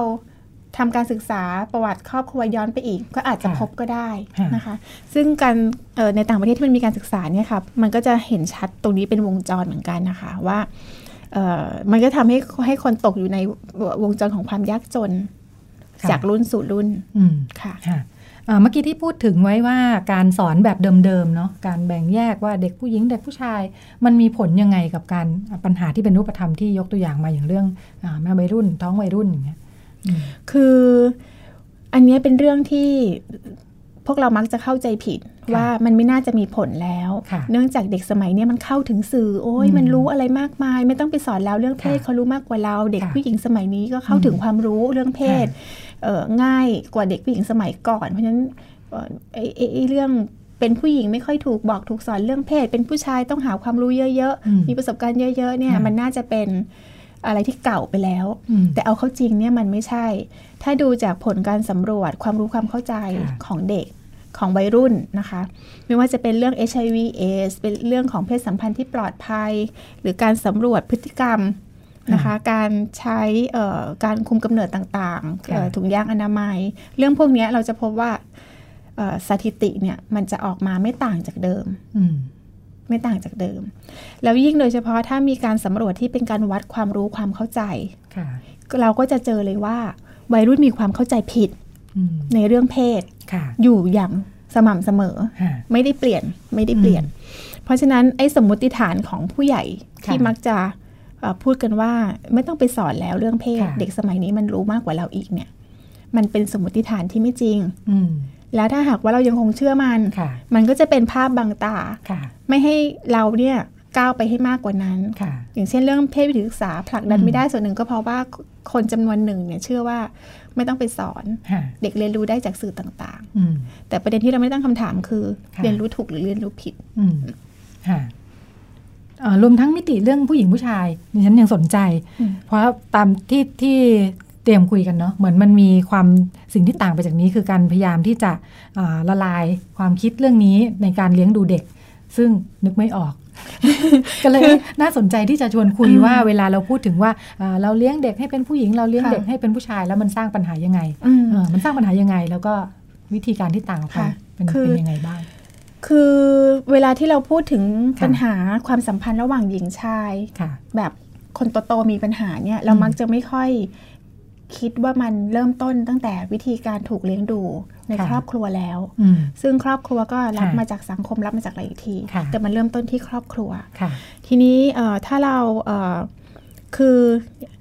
ทำการศึกษาประวัติครอบครัวย้อนไปอีก ก็อาจจะค่ะพบก็ได้ค่ะนะคะ ซึ่งการเอ่อในต่างประเทศที่มันมีการศึกษาเนี่ยค่ะมันก็จะเห็นชัดตรงนี้เป็นวงจรเหมือนกันนะคะว่าเอ่อ มันก็ทำให้ให้คนตกอยู่ในวงจรของความยากจนค่ะจากรุ่นสู่รุ่นอืมค่ะค่ะอ่าเมื่อกี้ที่พูดถึงไว้ว่าการสอนแบบเดิมๆเนาะการแบ่งแยกว่าเด็กผู้หญิงเด็กผู้ชาย มันมีผลยังไงกับการปัญหาที่เป็นรูปธรรมที่ยกตัวอย่างมาอย่างเรื่องอาแม่วัยรุ่น ท้องวัยรุ่นอย่างเงี้ยอืมคืออันเนี้ยเป็นเรื่องที่ พวกเรามักจะเข้าใจผิดค่ะว่ามันไม่น่าจะมีผลแล้วค่ะเนื่องจากเด็กสมัยเนี้ยมันเข้าถึงสื่อ โอ้ยอืมมันรู้อะไรมากมาย ไม่ต้องไปสอนแล้วเรื่องเพศค่ะเขารู้มากกว่าเรา เด็กค่ะผู้หญิงสมัยนี้ก็เข้าถึงความรู้เรื่องเพศเอ่อง่ายกว่าเด็กผู้หญิงสมัยก่อน เพราะฉะนั้นเอ่อไอ้ไอ้ไอ้เรื่องเป็นผู้หญิงไม่ค่อยถูกบอกถูกสอนเรื่องเพศ เป็นผู้ชายต้องหาความรู้เยอะอืมๆมีประสบการณ์เยอะ ๆ เนี่ยค่ะมันน่าจะเป็นอะไรที่เก่าไปแล้วอืมแต่เอาเข้าจริงเนี่ยมันไม่ใช่ ถ้าดูจากผลการสำรวจความรู้ความเข้าใจค่ะของเด็กของวัยรุ่นนะคะ ไม่ว่าจะเป็นเรื่อง HIV AIDS เป็นเรื่องของเพศสัมพันธ์ที่ปลอดภัย หรือการสำรวจพฤติกรรมนะคะ การใช้เอ่อการคุมกำเนิดต่างๆค่ะเอ่อถุงยางอนามัย เรื่องพวกเนี้ยเราจะพบว่าเอ่อสถิติเนี่ยมันจะออกมาไม่ต่างจากเดิมอืมไม่ต่างจากเดิม แล้วยิ่งโดยเฉพาะถ้ามีการสำรวจที่เป็นการวัดความรู้ความเข้าใจค่ะเราก็จะเจอเลยว่า วัยรุ่นมีความเข้าใจผิดอืมในเรื่องเพศค่ะอยู่อย่างสม่ำเสมอค่ะไม่ได้เปลี่ยนไม่ได้เปลี่ยน เพราะฉะนั้นไอ้สมมติฐานของผู้ใหญ่ค่ะที่มักจะเอ่อพูดกันว่าไม่ต้องไปสอนแล้วเรื่องเพศค่ะเด็กสมัยนี้มันรู้มากกว่าเราอีกเนี่ย มันเป็นสมมติฐานที่ไม่จริงอืมแล้วถ้าหากว่าเรายังคงเชื่อมันค่ะมันก็จะเป็นภาพบังตาค่ะไม่ให้เราเนี่ย ก้าวไปให้มากกว่านั้นค่ะอย่างเช่นเรื่องเพศวิถีศึกษาผลักดันอืมไม่ได้ส่วนหนึ่งก็เพราะว่าคนจำนวนหนึ่งเนี่ยเชื่อว่าไม่ต้องไปสอนค่ะเด็กเรียนรู้ได้จากสื่อต่างอืมๆแต่ประเด็นที่เราไม่ตั้งคำถามคือค่ะเรียนรู้ถูกหรือเรียนรู้ผิดอืมค่ะเอ่อรวมทั้งมิติเรื่องผู้หญิงผู้ชายดิฉันยังสนใจอืมเพราะตามที่ที่เตรียมคุยกันเนาะเหมือนมันมีความสิ่งที่ต่างไปจากนี้ คือการพยายามที่จะอ่าละลายความคิดเรื่องนี้ในการเลี้ยงดูเด็ก ซึ่งนึกไม่ออก ก็เลยน่าสนใจที่จะชวนคุยว่าเวลาเราพูดถึงว่าอ่าเราเลี้ยงเด็กให้เป็นผู้หญิงเราเลี้ยงค่ะเด็กให้เป็นผู้ชายแล้วมันสร้างปัญหายังไงอืมเออมันสร้างปัญหายังไง แล้วก็วิธีการที่ต่างออกไปค่ะเป็นคือเป็นยังไงบ้างคือเวลาที่เราพูดถึงค่ะปัญหาความสัมพันธ์ระหว่างหญิงชายค่ะแบบคนโตๆมีปัญหาเนี่ยเราอืมมักจะไม่ค่อย คิดว่ามันเริ่มต้นตั้งแต่วิธีการถูกเลี้ยงดูในค่ะครอบครัวแล้วอืมซึ่งครอบครัวก็รับค่ะมาจากสังคมรับมาจากอะไรอีกทีค่ะแต่มันเริ่มต้นที่ครอบครัวค่ะทีนี้เอ่อถ้าเราเอ่อคือ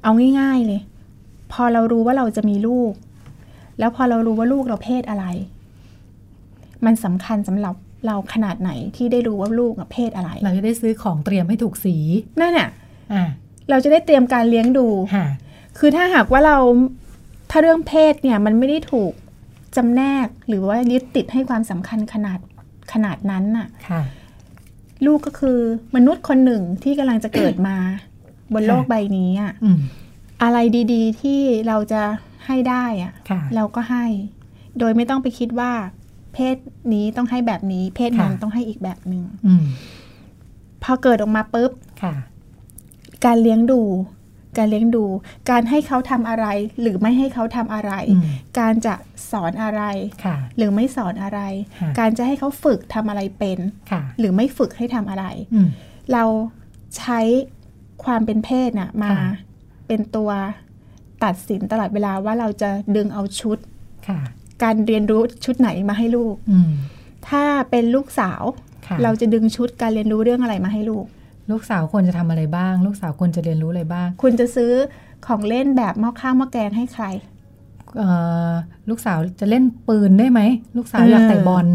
เอาง่าย ๆเลย พอเรารู้ว่าเราจะมีลูก แล้วพอเรารู้ว่าลูกเราเพศอะไร มันสำคัญสำหรับเราขนาดไหนที่ได้รู้ว่าลูกอะเพศอะไร เราจะได้ซื้อของเตรียมให้ถูกสีนั่นน่ะอ่าเราจะได้เตรียมการเลี้ยงดู ค่ะคือถ้าหากว่าเราถ้าเรื่องเพศเนี่ยมันไม่ได้ถูกจำแนกหรือว่ายึดติดให้ความสำคัญขนาดขนาดนั้นน่ะค่ะลูกก็คือมนุษย์คนหนึ่งที่กำลังจะเกิดมา บนโลกใบนี้อะอืมอะไรดี ๆ ที่เราจะให้ได้อะค่ะเราก็ให้ โดยไม่ต้องไปคิดว่า เพศนี้ต้องให้แบบนี้ เพศนั้นค่ะต้องให้อีกแบบหนึ่งอืมพอเกิดออกมาปุ๊บค่ะการเลี้ยงดู การเลี้ยงดู การให้เขาทำอะไร หรือไม่ให้เขาทำอะไรอืมการจะสอนอะไรค่ะหรือไม่สอนอะไรค่ะการจะให้เขาฝึกทำอะไรเป็นค่ะหรือไม่ฝึกให้ทำอะไรอืมเราใช้ความเป็นเพศน่ะมาค่ะเป็นตัวตัดสินตลอดเวลาว่าเราจะดึงเอาชุดค่ะการเรียนรู้ชุดไหนมาให้ลูกอืมถ้าเป็นลูกสาวค่ะเราจะดึงชุดการเรียนรู้เรื่องอะไรมาให้ลูก ลูกสาวควรจะทำอะไรบ้าง ลูกสาวควรจะเรียนรู้อะไรบ้าง คุณจะซื้อของเล่นแบบหม้อข้าวหม้อแกงให้ใครเอ่อลูกสาวจะเล่นปืนได้ไหม ลูกสาวเอออยากเตะบอล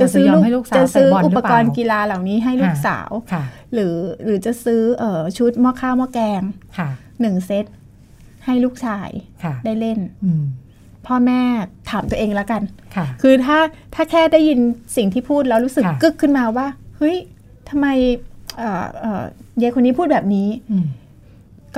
จะซื้อเราลูกยมให้ลูกสาวจะเตะซื้อบอลอุหปรือกเปรณ์ล่ากีฬาเหล่านี้ให้ลูกค่ะสาวค่ะหรือหรือจะซื้อเอ่อชุดหม้อข้าวหม้อแกงค่ะหนึ่งเซตให้ลูกชายค่ะได้เล่นอืมพ่อแม่ถามตัวเองแล้วกันค่ะคือถ้าถ้าแค่ได้ยินสิ่งที่พูดแล้วรู้สึกค่ะกึกขึ้นมาว่า เฮ้ยทำไมเอ่อเอ่อ ยายคนนี้พูดแบบนี้อืม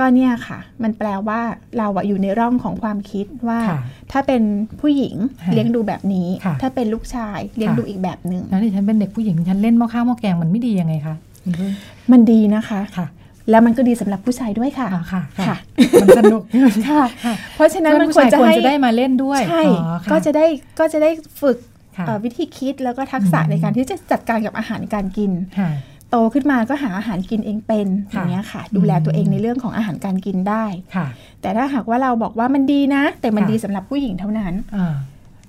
ก็เนี่ยค่ะ มันแปลว่าเราอะอยู่ในร่องของความคิดว่าค่ะถ้าเป็นผู้หญิงค่ะเลี้ยงดูแบบนี้ค่ะถ้าเป็นลูกชายเลี้ยงค่ะดูอีกแบบหนึ่งแล้วที่ฉันเป็นเด็กผู้หญิงฉันเล่นหม้อข้าวหม้อแกงมันไม่ดียังไงคะคุณพึ่งมันดีนะคะค่ะ แล้วมันก็ดีสำหรับผู้ชายด้วยค่ะอ๋อค่ะค่ะ มันสนุกค่ะค่ะเพราะฉะนั้นเพื่มันผู้ควรชายจะควรให้จะได้มาเล่นด้วยใช่อ๋อค่ก็จะได้ก็จะได้ฝึกค่ะเอ่อวิธีคิดแล้วก็ทักษะอืมในการที่จะจัดการกับอาหารการกินค่ะ โตขึ้นมาก็หาอาหารกินเองเป็นอค่ะย่างเงี้ยค่ะ ดูแลอืมตัวเองในเรื่องของอาหารการกินได้ค่ะแต่ถ้าหากว่าเราบอกว่ามันดีนะ แต่มันค่ะดีสำหรับผู้หญิงเท่านั้นอ่า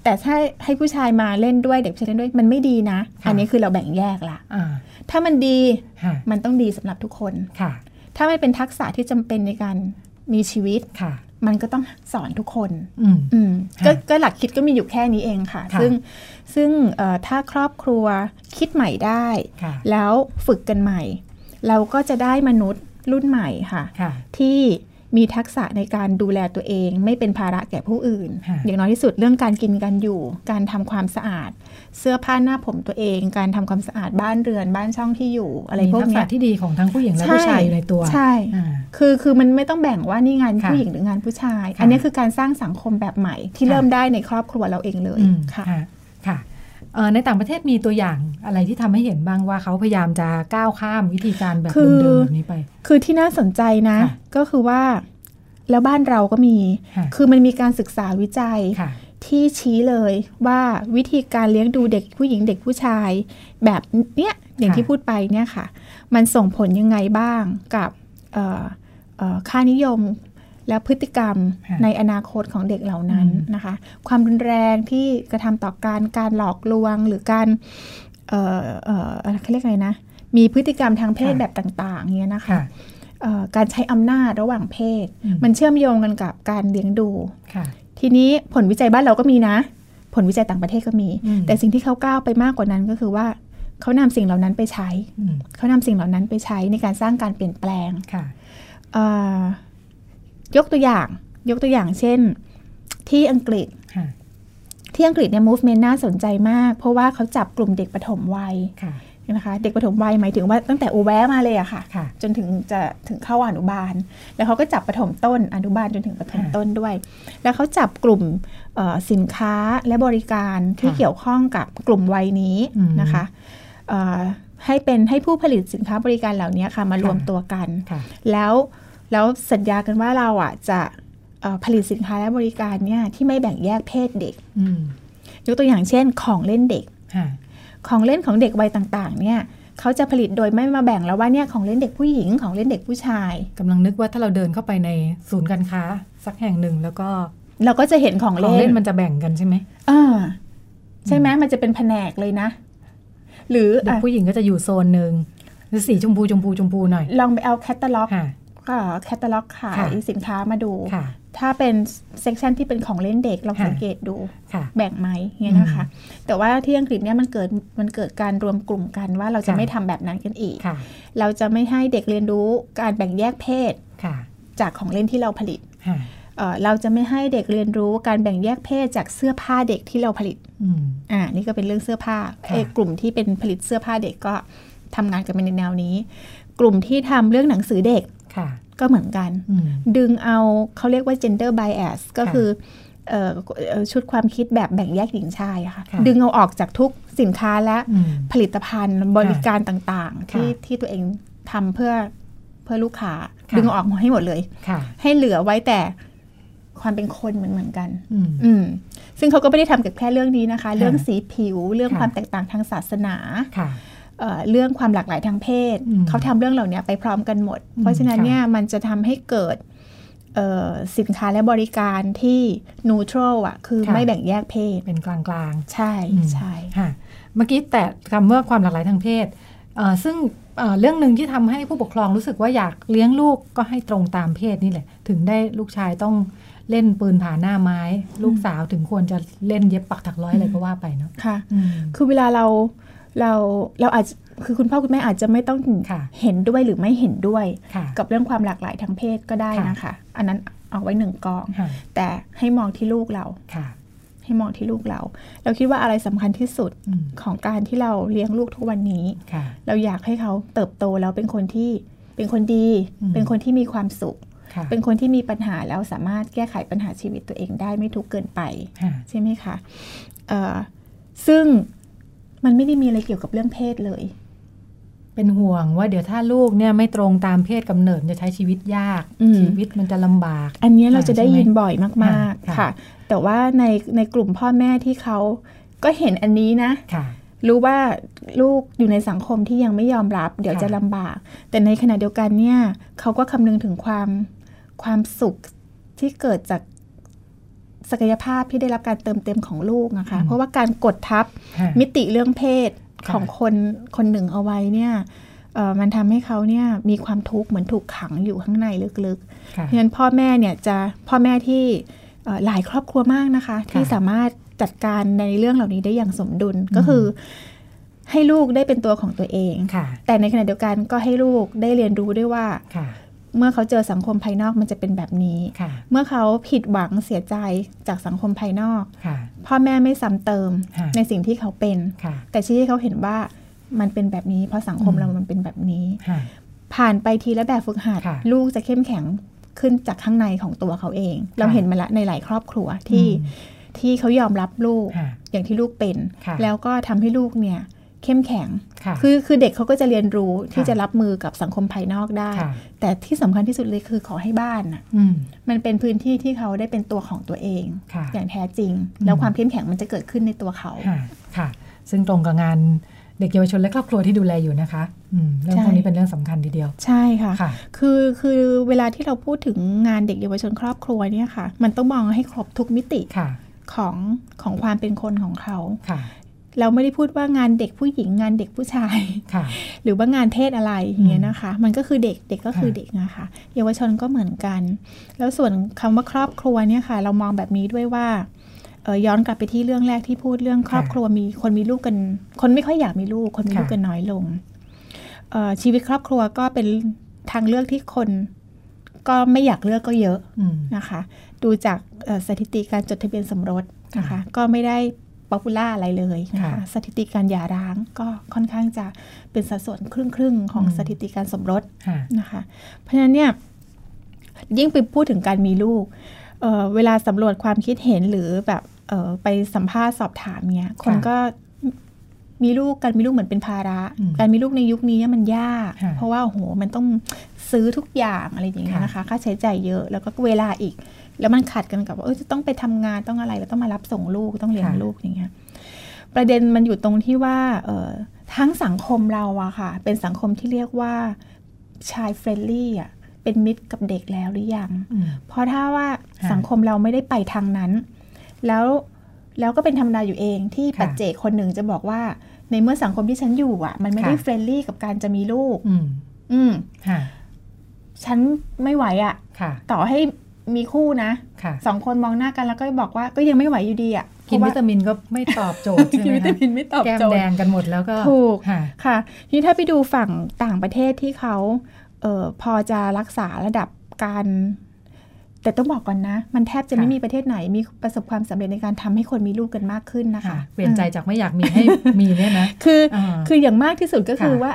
แต่ถ้าให้ผู้ชายมาเล่นด้วยเด็กผู้ชายเล่นด้วยมันไม่ดีนะค่ะอันนี้คือเราแบ่งแยกละอ่าถ้ามันดีค่ะมันต้องดีสำหรับทุกคนค่ะ ถ้าไม่เป็นทักษะที่จำเป็นในการมีชีวิตค่ะ มันก็ต้องสอนทุกคน อืมอืมค่ะก็ก็หลักคิดก็มีอยู่แค่นี้เองค่ะค่ะซึ่ง ซึ่งเอ่อถ้าครอบครัวคิดใหม่ได้ค่ะแล้วฝึกกันใหม่ เราก็จะได้มนุษย์รุ่นใหม่ค่ะค่ะที่มีทักษะในการดูแลตัวเอง ไม่เป็นภาระแก่ผู้อื่นค่ะอย่างน้อยที่สุดเรื่องการกินการอยู่ การทำความสะอาด เสื้อผ้าหน้าผมตัวเอง การทำความสะอาดบ้านเรือนบ้านช่องที่อยู่ อะไรพวกมีทักเนี้ษะยที่ดีของทั้งผู้หญิงและผู้ชายอยู่ในตัวใช่อ่าคือคือมันไม่ต้องแบ่งว่านี่งานค่ะผู้หญิงหรืองานผู้ชายค่ะอันนี้คือการสร้างสังคมแบบใหม่ที่ค่ะเริ่มได้ในครอบครัวเราเองเลยอืมค่ะค่ะค่ะเอ่อ ในต่างประเทศมีตัวอย่างอะไรที่ทำให้เห็นบ้างว่าเขาพยายามจะก้าวข้ามวิธีการแบบคือเดิมๆแบบนี้ไป คือที่น่าสนใจนะค่ะก็คือว่าแล้วบ้านเราก็มีค่ะคือมันมีการศึกษาวิจัยค่ะที่ชี้เลยว่าวิธีการเลี้ยงดูเด็กผู้หญิงเด็กผู้ชาย แบบเนี้ยอย่างค่ะที่พูดไปเนี่ยค่ะ มันส่งผลยังไงบ้างกับเอ่อเอ่อค่านิยม และพฤติกรรมค่ะในอนาคตของเด็กเหล่านั้นอืมนะคะ ความรุนแรงที่กระทำต่อการการหลอกลวงหรือการเอ่อเอ่ออะไรเขาเรียกไงนะ มีพฤติกรรมทางเพศแบบต่างๆเงี้ยนะคะค่ะเอ่อการใช้อำนาจระหว่างเพศอืมมันเชื่อมโยงกันกับการเลี้ยงดูค่ะทีนี้ผลวิจัยบ้านเราก็มีนะ ผลวิจัยต่างประเทศก็มีอืมแต่สิ่งที่เขาก้าวไปมากกว่านั้นก็คือว่าเขานำสิ่งเหล่านั้นไปใช้อืมเขานำสิ่งเหล่านั้นไปใช้ในการสร้างการเปลี่ยนแปลงค่ะเอ่อ ยกตัวอย่าง ยกตัวอย่างเช่น ที่อังกฤษค่ะที่อังกฤษเนี่ย movement น่าสนใจมาก เพราะว่าเขาจับกลุ่มเด็กปฐมวัยค่ะนะคะเด็กปฐมวัยหมายถึงว่าตั้งแต่อูแวะมาเลยอะค่ะค่ะ จนถึงจะถึงเข้าอนุบาล แล้วเขาก็จับปฐมต้นอนุบาลจนถึงปฐมต้นด้วย แล้วเขาจับกลุ่มเอ่อสินค้าและบริการที่ค่ะเกี่ยวข้องกับกลุ่มวัยนี้อืมนะคะเอ่อให้เป็นให้ผู้ผลิตสินค้าบริการเหล่านี้ค่ะมารวมตัวกันค่ะแล้ว แล้วสัญญากันว่าเราอะจะเอ่อผลิตสินค้าและบริการเนี่ยที่ไม่แบ่งแยกเพศเด็กอืมยกตัวอย่างเช่น ของเล่นเด็กค่ะของเล่นของเด็กวัยต่างๆ เนี่ยเขาจะผลิตโดยไม่มาแบ่งแล้วว่าเนี่ยของเล่นเด็กผู้หญิงของเล่นเด็กผู้ชายกำลังนึกว่าถ้าเราเดินเข้าไปในศูนย์การค้า สักแห่งหนึ่งแล้วก็ เราก็จะเห็นของของเล่เล่นนมันจะแบ่งกันใช่ไหมอ่าใช่ไหมมันจะเป็นแผนกเลยนะ หรือเด็กอะผู้หญิงก็จะอยู่โซนหนึ่งหรือสีชมพูชมพูชมพูหน่อยลองไปเอาแคตตาล็อกค่ะก็ แคตตาล็อกขายค่ะสินค้ามาดูค่ะถ้าเป็น section ที่เป็นของเล่นเด็กลองค่ะสังเกตดูค่ะแบ่งไหมเงี้ยนะคะ แต่ว่าที่อังกฤษเนี่ยมันเกิดมันเกิดการรวมกลุ่มกันว่าเราจะค่ะไม่ทำแบบนั้นกันอีกค่ะเราจะไม่ให้เด็กเรียนรู้การแบ่งแยกเพศค่ะจากของเล่นที่เราผลิตค่ะเอ่อเราจะไม่ให้เด็กเรียนรู้การแบ่งแยกเพศจากเสื้อผ้าเด็กที่เราผลิตอืมอ่า นี่ก็เป็นเรื่องเสื้อผ้าค่ะไอ้กลุ่มที่เป็นผลิตเสื้อผ้าเด็กก็ทำงานกันในแนวนี้ กลุ่มที่ทำเรื่องหนังสือเด็กค่ะ ก็เหมือนกันอืมดึงเอาเขาเรียกว่า gender bias ก็ค่ะคือเอ่อเอ่อชุดความคิดแบบแบ่งแยกหญิงชายอะค่ะค่ะ ดึงเอาออกจากทุกสินค้าและอืมผลิตภัณฑ์บริการต่างๆ ที่ค่ะที่ตัวเองทำเพื่อเพื่อลูกค้าค่ะดึงเอาออกมาให้หมดเลยค่ะให้เหลือไว้แต่ความเป็นคนเหมือนเหมือนๆกันอืมอืม ซึ่งเขาก็ไม่ได้ทำกับแค่เรื่องนี้นะคะค่ะเรื่องสีผิว เรื่องค่ะความแตกต่างทางศาสนาค่ะ เอ่อเรื่องความหลากหลายทางเพศอืมเขาทำเรื่องเหล่านี้ไปพร้อมกันหมด เพราะฉะนั้นค่ะเนี่ยมันจะทำให้เกิดเอ่อสินค้าและบริการที่ neutral อะ คือค่ะไม่แบ่งแยกเพศ เป็นกลางกลางใช่ๆอืมใช่ค่ะเมื่อกี้แต่คำว่าความหลากหลายทางเพศเอ่อซึ่งเอ่อเรื่องหนึ่งที่ทำให้ผู้ปกครองรู้สึกว่าอยากเลี้ยงลูกก็ให้ตรงตามเพศนี่แหละ ถึงได้ลูกชายต้องเล่นปืนผาหน้าไม้ ลูกสาวถึงควรจะเล่นเย็บปักถักร้อยอะไรก็ว่าไปเนาะค่ะอืมคือเวลาเรา เราเราอาจจะคือคุณพ่อคุณแม่อาจจะไม่ต้องค่ะเห็นด้วยหรือไม่เห็นด้วยค่ะกับเรื่องความหลากหลายทางเพศก็ได้ค่ะนะคะ อันนั้นเอาไว้หนึ่งกองค่ะแต่ให้มองที่ลูกเราค่ะให้มองที่ลูกเรา เราคิดว่าอะไรสำคัญที่สุดอืมของการที่เราเลี้ยงลูกทุกวันนี้ค่ะเราอยากให้เขาเติบโตแล้วเป็นคนที่เป็นคนดีอืมเป็นคนที่มีความสุขค่ะเป็นคนที่มีปัญหาแล้วสามารถแก้ไขปัญหาชีวิตตัวเองได้ไม่ทุกข์เกินไปค่ะใช่ไหมคะเอ่อซึ่ง มันไม่ได้มีอะไรเกี่ยวกับเรื่องเพศเลย เป็นห่วงว่าเดี๋ยวถ้าลูกเนี่ยไม่ตรงตามเพศกำเนิดจะใช้ชีวิตยากอืมชีวิตมันจะลำบาก อันเนี้ยเราจะได้ใช่ไหมยินบ่อยมากค่ะๆค่ะ แต่ว่าในในกลุ่มพ่อแม่ที่เขาก็เห็นอันนี้นะค่ะรู้ว่าลูกอยู่ในสังคมที่ยังไม่ยอมรับ เดี๋ยวค่ะจะลำบาก แต่ในขณะเดียวกันเนี่ยเขาก็คำนึงถึงความความสุขที่เกิดจาก ศักยภาพที่ได้รับการเติมเต็มของลูกนะคะ เพราะว่าการกดทับค่ะมิติเรื่องเพศค่ะของคนคนหนึ่งเอาไว้เนี่ยเอ่อมันทำให้เขาเนี่ยมีความทุกข์เหมือนถูกขังอยู่ข้างในลึกๆค่ะเพราะฉะนั้นพ่อแม่เนี่ยจะพ่อแม่ที่เอ่อหลายครอบครัวมากนะคะ ที่สามารถจัดการในเรื่องเหล่านี้ได้อย่างสมดุลก็คือ ให้ลูกได้เป็นตัวของตัวเองค่ะแต่ในขณะเดียวกันก็ให้ลูกได้เรียนรู้ด้วยว่าค่ะ เมื่อเขาเจอสังคมภายนอกมันจะเป็นแบบนี้ค่ะเมื่อเขาผิดหวังเสียใจจากสังคมภายนอกค่ะพ่อแม่ไม่ซ้ำเติมค่ะในสิ่งที่เขาเป็นค่ะแต่ชี้ให้เขาเห็นว่ามันเป็นแบบนี้ เพราะสังคมอืมเรามันเป็นแบบนี้ค่ะผ่านไปทีละแบบฝึกหัดค่ะลูกจะเข้มแข็งขึ้นจากข้างในของตัวเขาเอง เราเห็นมาละในหลายครอบครัวที่อืมที่เขายอมรับลูกค่ะอย่างที่ลูกเป็นค่ะแล้วก็ทำให้ลูกเนี่ย เข้มแข็งค่ะคือคือเด็กเขาก็จะเรียนรู้ที่ค่ะจะรับมือกับสังคมภายนอกได้ค่ะแต่ที่สำคัญที่สุดเลยคือขอให้บ้านน่ะอืมมันเป็นพื้นที่ที่เขาได้เป็นตัวของตัวเองค่ะอย่างแท้จริงอืมแล้วความเข้มแข็งมันจะเกิดขึ้นในตัวเขาค่ะค่ะ ซึ่งตรงกับงานเด็กเยาวชนและครอบครัวที่ดูแลอยู่นะคะอืมเรื่องใช่พวกนี้เป็นเรื่องสำคัญทีเดียว ใช่ค่ะค่ะคือคือเวลาที่เราพูดถึงงานเด็กเยาวชนครอบครัวเนี่ยค่ะ มันต้องมองให้ครบทุกมิติค่ะของของความเป็นคนของเขาค่ะ เราไม่ได้พูดว่างานเด็กผู้หญิงงานเด็กผู้ชายค่ะหรือว่างานเพศอะไรอย่างเงี้ยนะคะ มันก็คือเด็กเด็กก็คือค่ะเด็กนะคะเยาวชนก็เหมือนกัน แล้วส่วนคำว่าครอบครัวเนี่ยค่ะ เรามองแบบนี้ด้วยว่าเอ่อย้อนกลับไปที่เรื่องแรกที่พูดเรื่องครอบครัวมีคนมีลูกกัน คนไม่ค่อยอยากมีลูก คนมีลูกกันน้อยลงเอ่อชีวิตครอบครัวก็เป็นทางเลือกที่คนก็ไม่อยากเลือกก็เยอะอืมนะคะ ดูจากเอ่อสถิติการจดทะเบียนสมรสนะคะค่ะก็ไม่ได้ popular อะไรเลยนะคะค่ะสถิติการหย่าร้างก็ค่อนข้างจะเป็นสัดส่วนครึ่งครึ่งๆของอืมสถิติการสมรสค่ะนะคะ เพราะฉะนั้นเนี่ยยิ่งไปพูดถึงการมีลูกเอ่อเวลาสำรวจความคิดเห็นหรือแบบเอ่อไปสัมภาษณ์สอบถามเนี่ยคนก็มีลูกการมีลูกเหมือนเป็นภาระอืมการมีลูกในยุคนี้มันยากค่ะเพราะว่าโอ้โหมันต้องซื้อทุกอย่างอะไรอย่างเงี้ยค่ะนะคะ ค่าใช้จ่ายเยอะแล้วก็เวลาอีก แล้วมันขัดกันกับว่าเออจะต้องไปทำงานต้องอะไรแล้วต้องมารับส่งลูกต้องเลี้ยงค่ะลูกอย่างเงี้ยประเด็นมันอยู่ตรงที่ว่าเออทั้งสังคมเราอะค่ะ เป็นสังคมที่เรียกว่าชายเฟรนลี่อะเป็นมิตรกับเด็กแล้วหรือยังอืมเพราะถ้าว่าค่ะสังคมเราไม่ได้ไปทางนั้น แล้วแล้วก็เป็นธรรมดาอยู่เองที่ค่ะปัจเจกคนหนึ่งจะบอกว่า ในเมื่อสังคมที่ฉันอยู่อะมันไม่ได้ค่ะเฟรนลี่กับการจะมีลูก อืมอืมค่ะฉันไม่ไหวอะค่ะต่อให้ มีคู่นะค่ะสองคนมองหน้ากันแล้วก็บอกว่าก็ยังไม่ไหวอยู่ดีอะกินเพวิราะตาว่ามินก็ไม่ตอบโจทย์ใช่กินไหมวิตาคะมินไม่ตอบแก้มโจทแดย์งกันหมดแล้วก็ถูกค่ะค่ะทีนี้ถ้าไปดูฝั่งต่างประเทศที่เขาเออพอจะรักษาระดับการแต่ต้องบอกก่อนนะ มันแทบจะค่ะไม่มีประเทศไหนมีประสบความสำเร็จในการทำให้คนมีลูกกันมากขึ้นนะคะค่ะเปลี่ยนใจอืมจากไม่อยากมีให้มีเนี่ยนะคืออ่าคืออย่างมากที่สุดก็คือค่ะว่า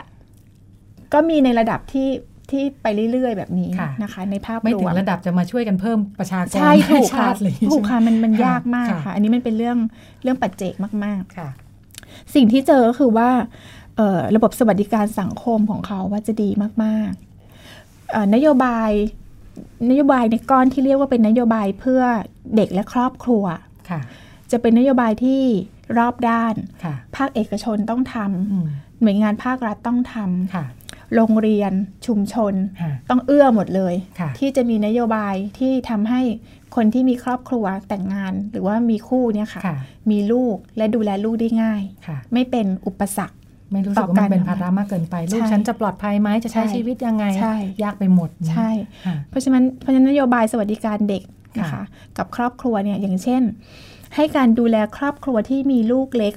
ก็มีในระดับที่ ที่ไปเรื่อย ๆ แบบนี้ค่ะนะคะ ในภาพไม่รถึวงมระดับจะมาช่วยกันเพิ่มประชากรใช่ถูกให้ค่ะชาติเลยถูกค่ะมันมันค่ะยากมากค่ะค่ะ อันนี้มันเป็นเรื่องเรื่องปัจเจกมากๆค่ะ สิ่งที่เจอก็คือว่าเอ่อระบบสวัสดิการสังคมของเขาว่าจะดีมากๆเอ่อนโยบายนโยบายในก้อนที่เรียกว่าเป็นนโยบายเพื่อเด็กและครอบครัวค่ะ จะเป็นนโยบายที่รอบด้านค่ะภาคเอกชนต้องทอืมำหน่วยงานภาครัฐต้องทค่ะำ โรงเรียนชุมชนค่ะต้องเอื้อหมดเลยค่ะที่จะมีนโยบายที่ทำให้คนที่มีครอบครัวแต่งงาน หรือว่ามีคู่เนี่ยค่ะค่ะมีลูกและดูแลลูกได้ง่ายค่ะไม่เป็นอุปสรรคไม่รู้สึกว่ามันเป็นภาระมากเกินไป ลูกใช่ฉันจะปลอดภัยไหมจะใช้ใช่ชีวิตยังไงใช่ยากไปหมดใช่ค่ะเพราะฉะนั้นเพราะฉะนั้นนโยบายสวัสดิการเด็กนะคะค่ะกับครอบครัวเนี่ยอย่างเช่น ให้การดูแลครอบครัวที่มีลูกเล็ก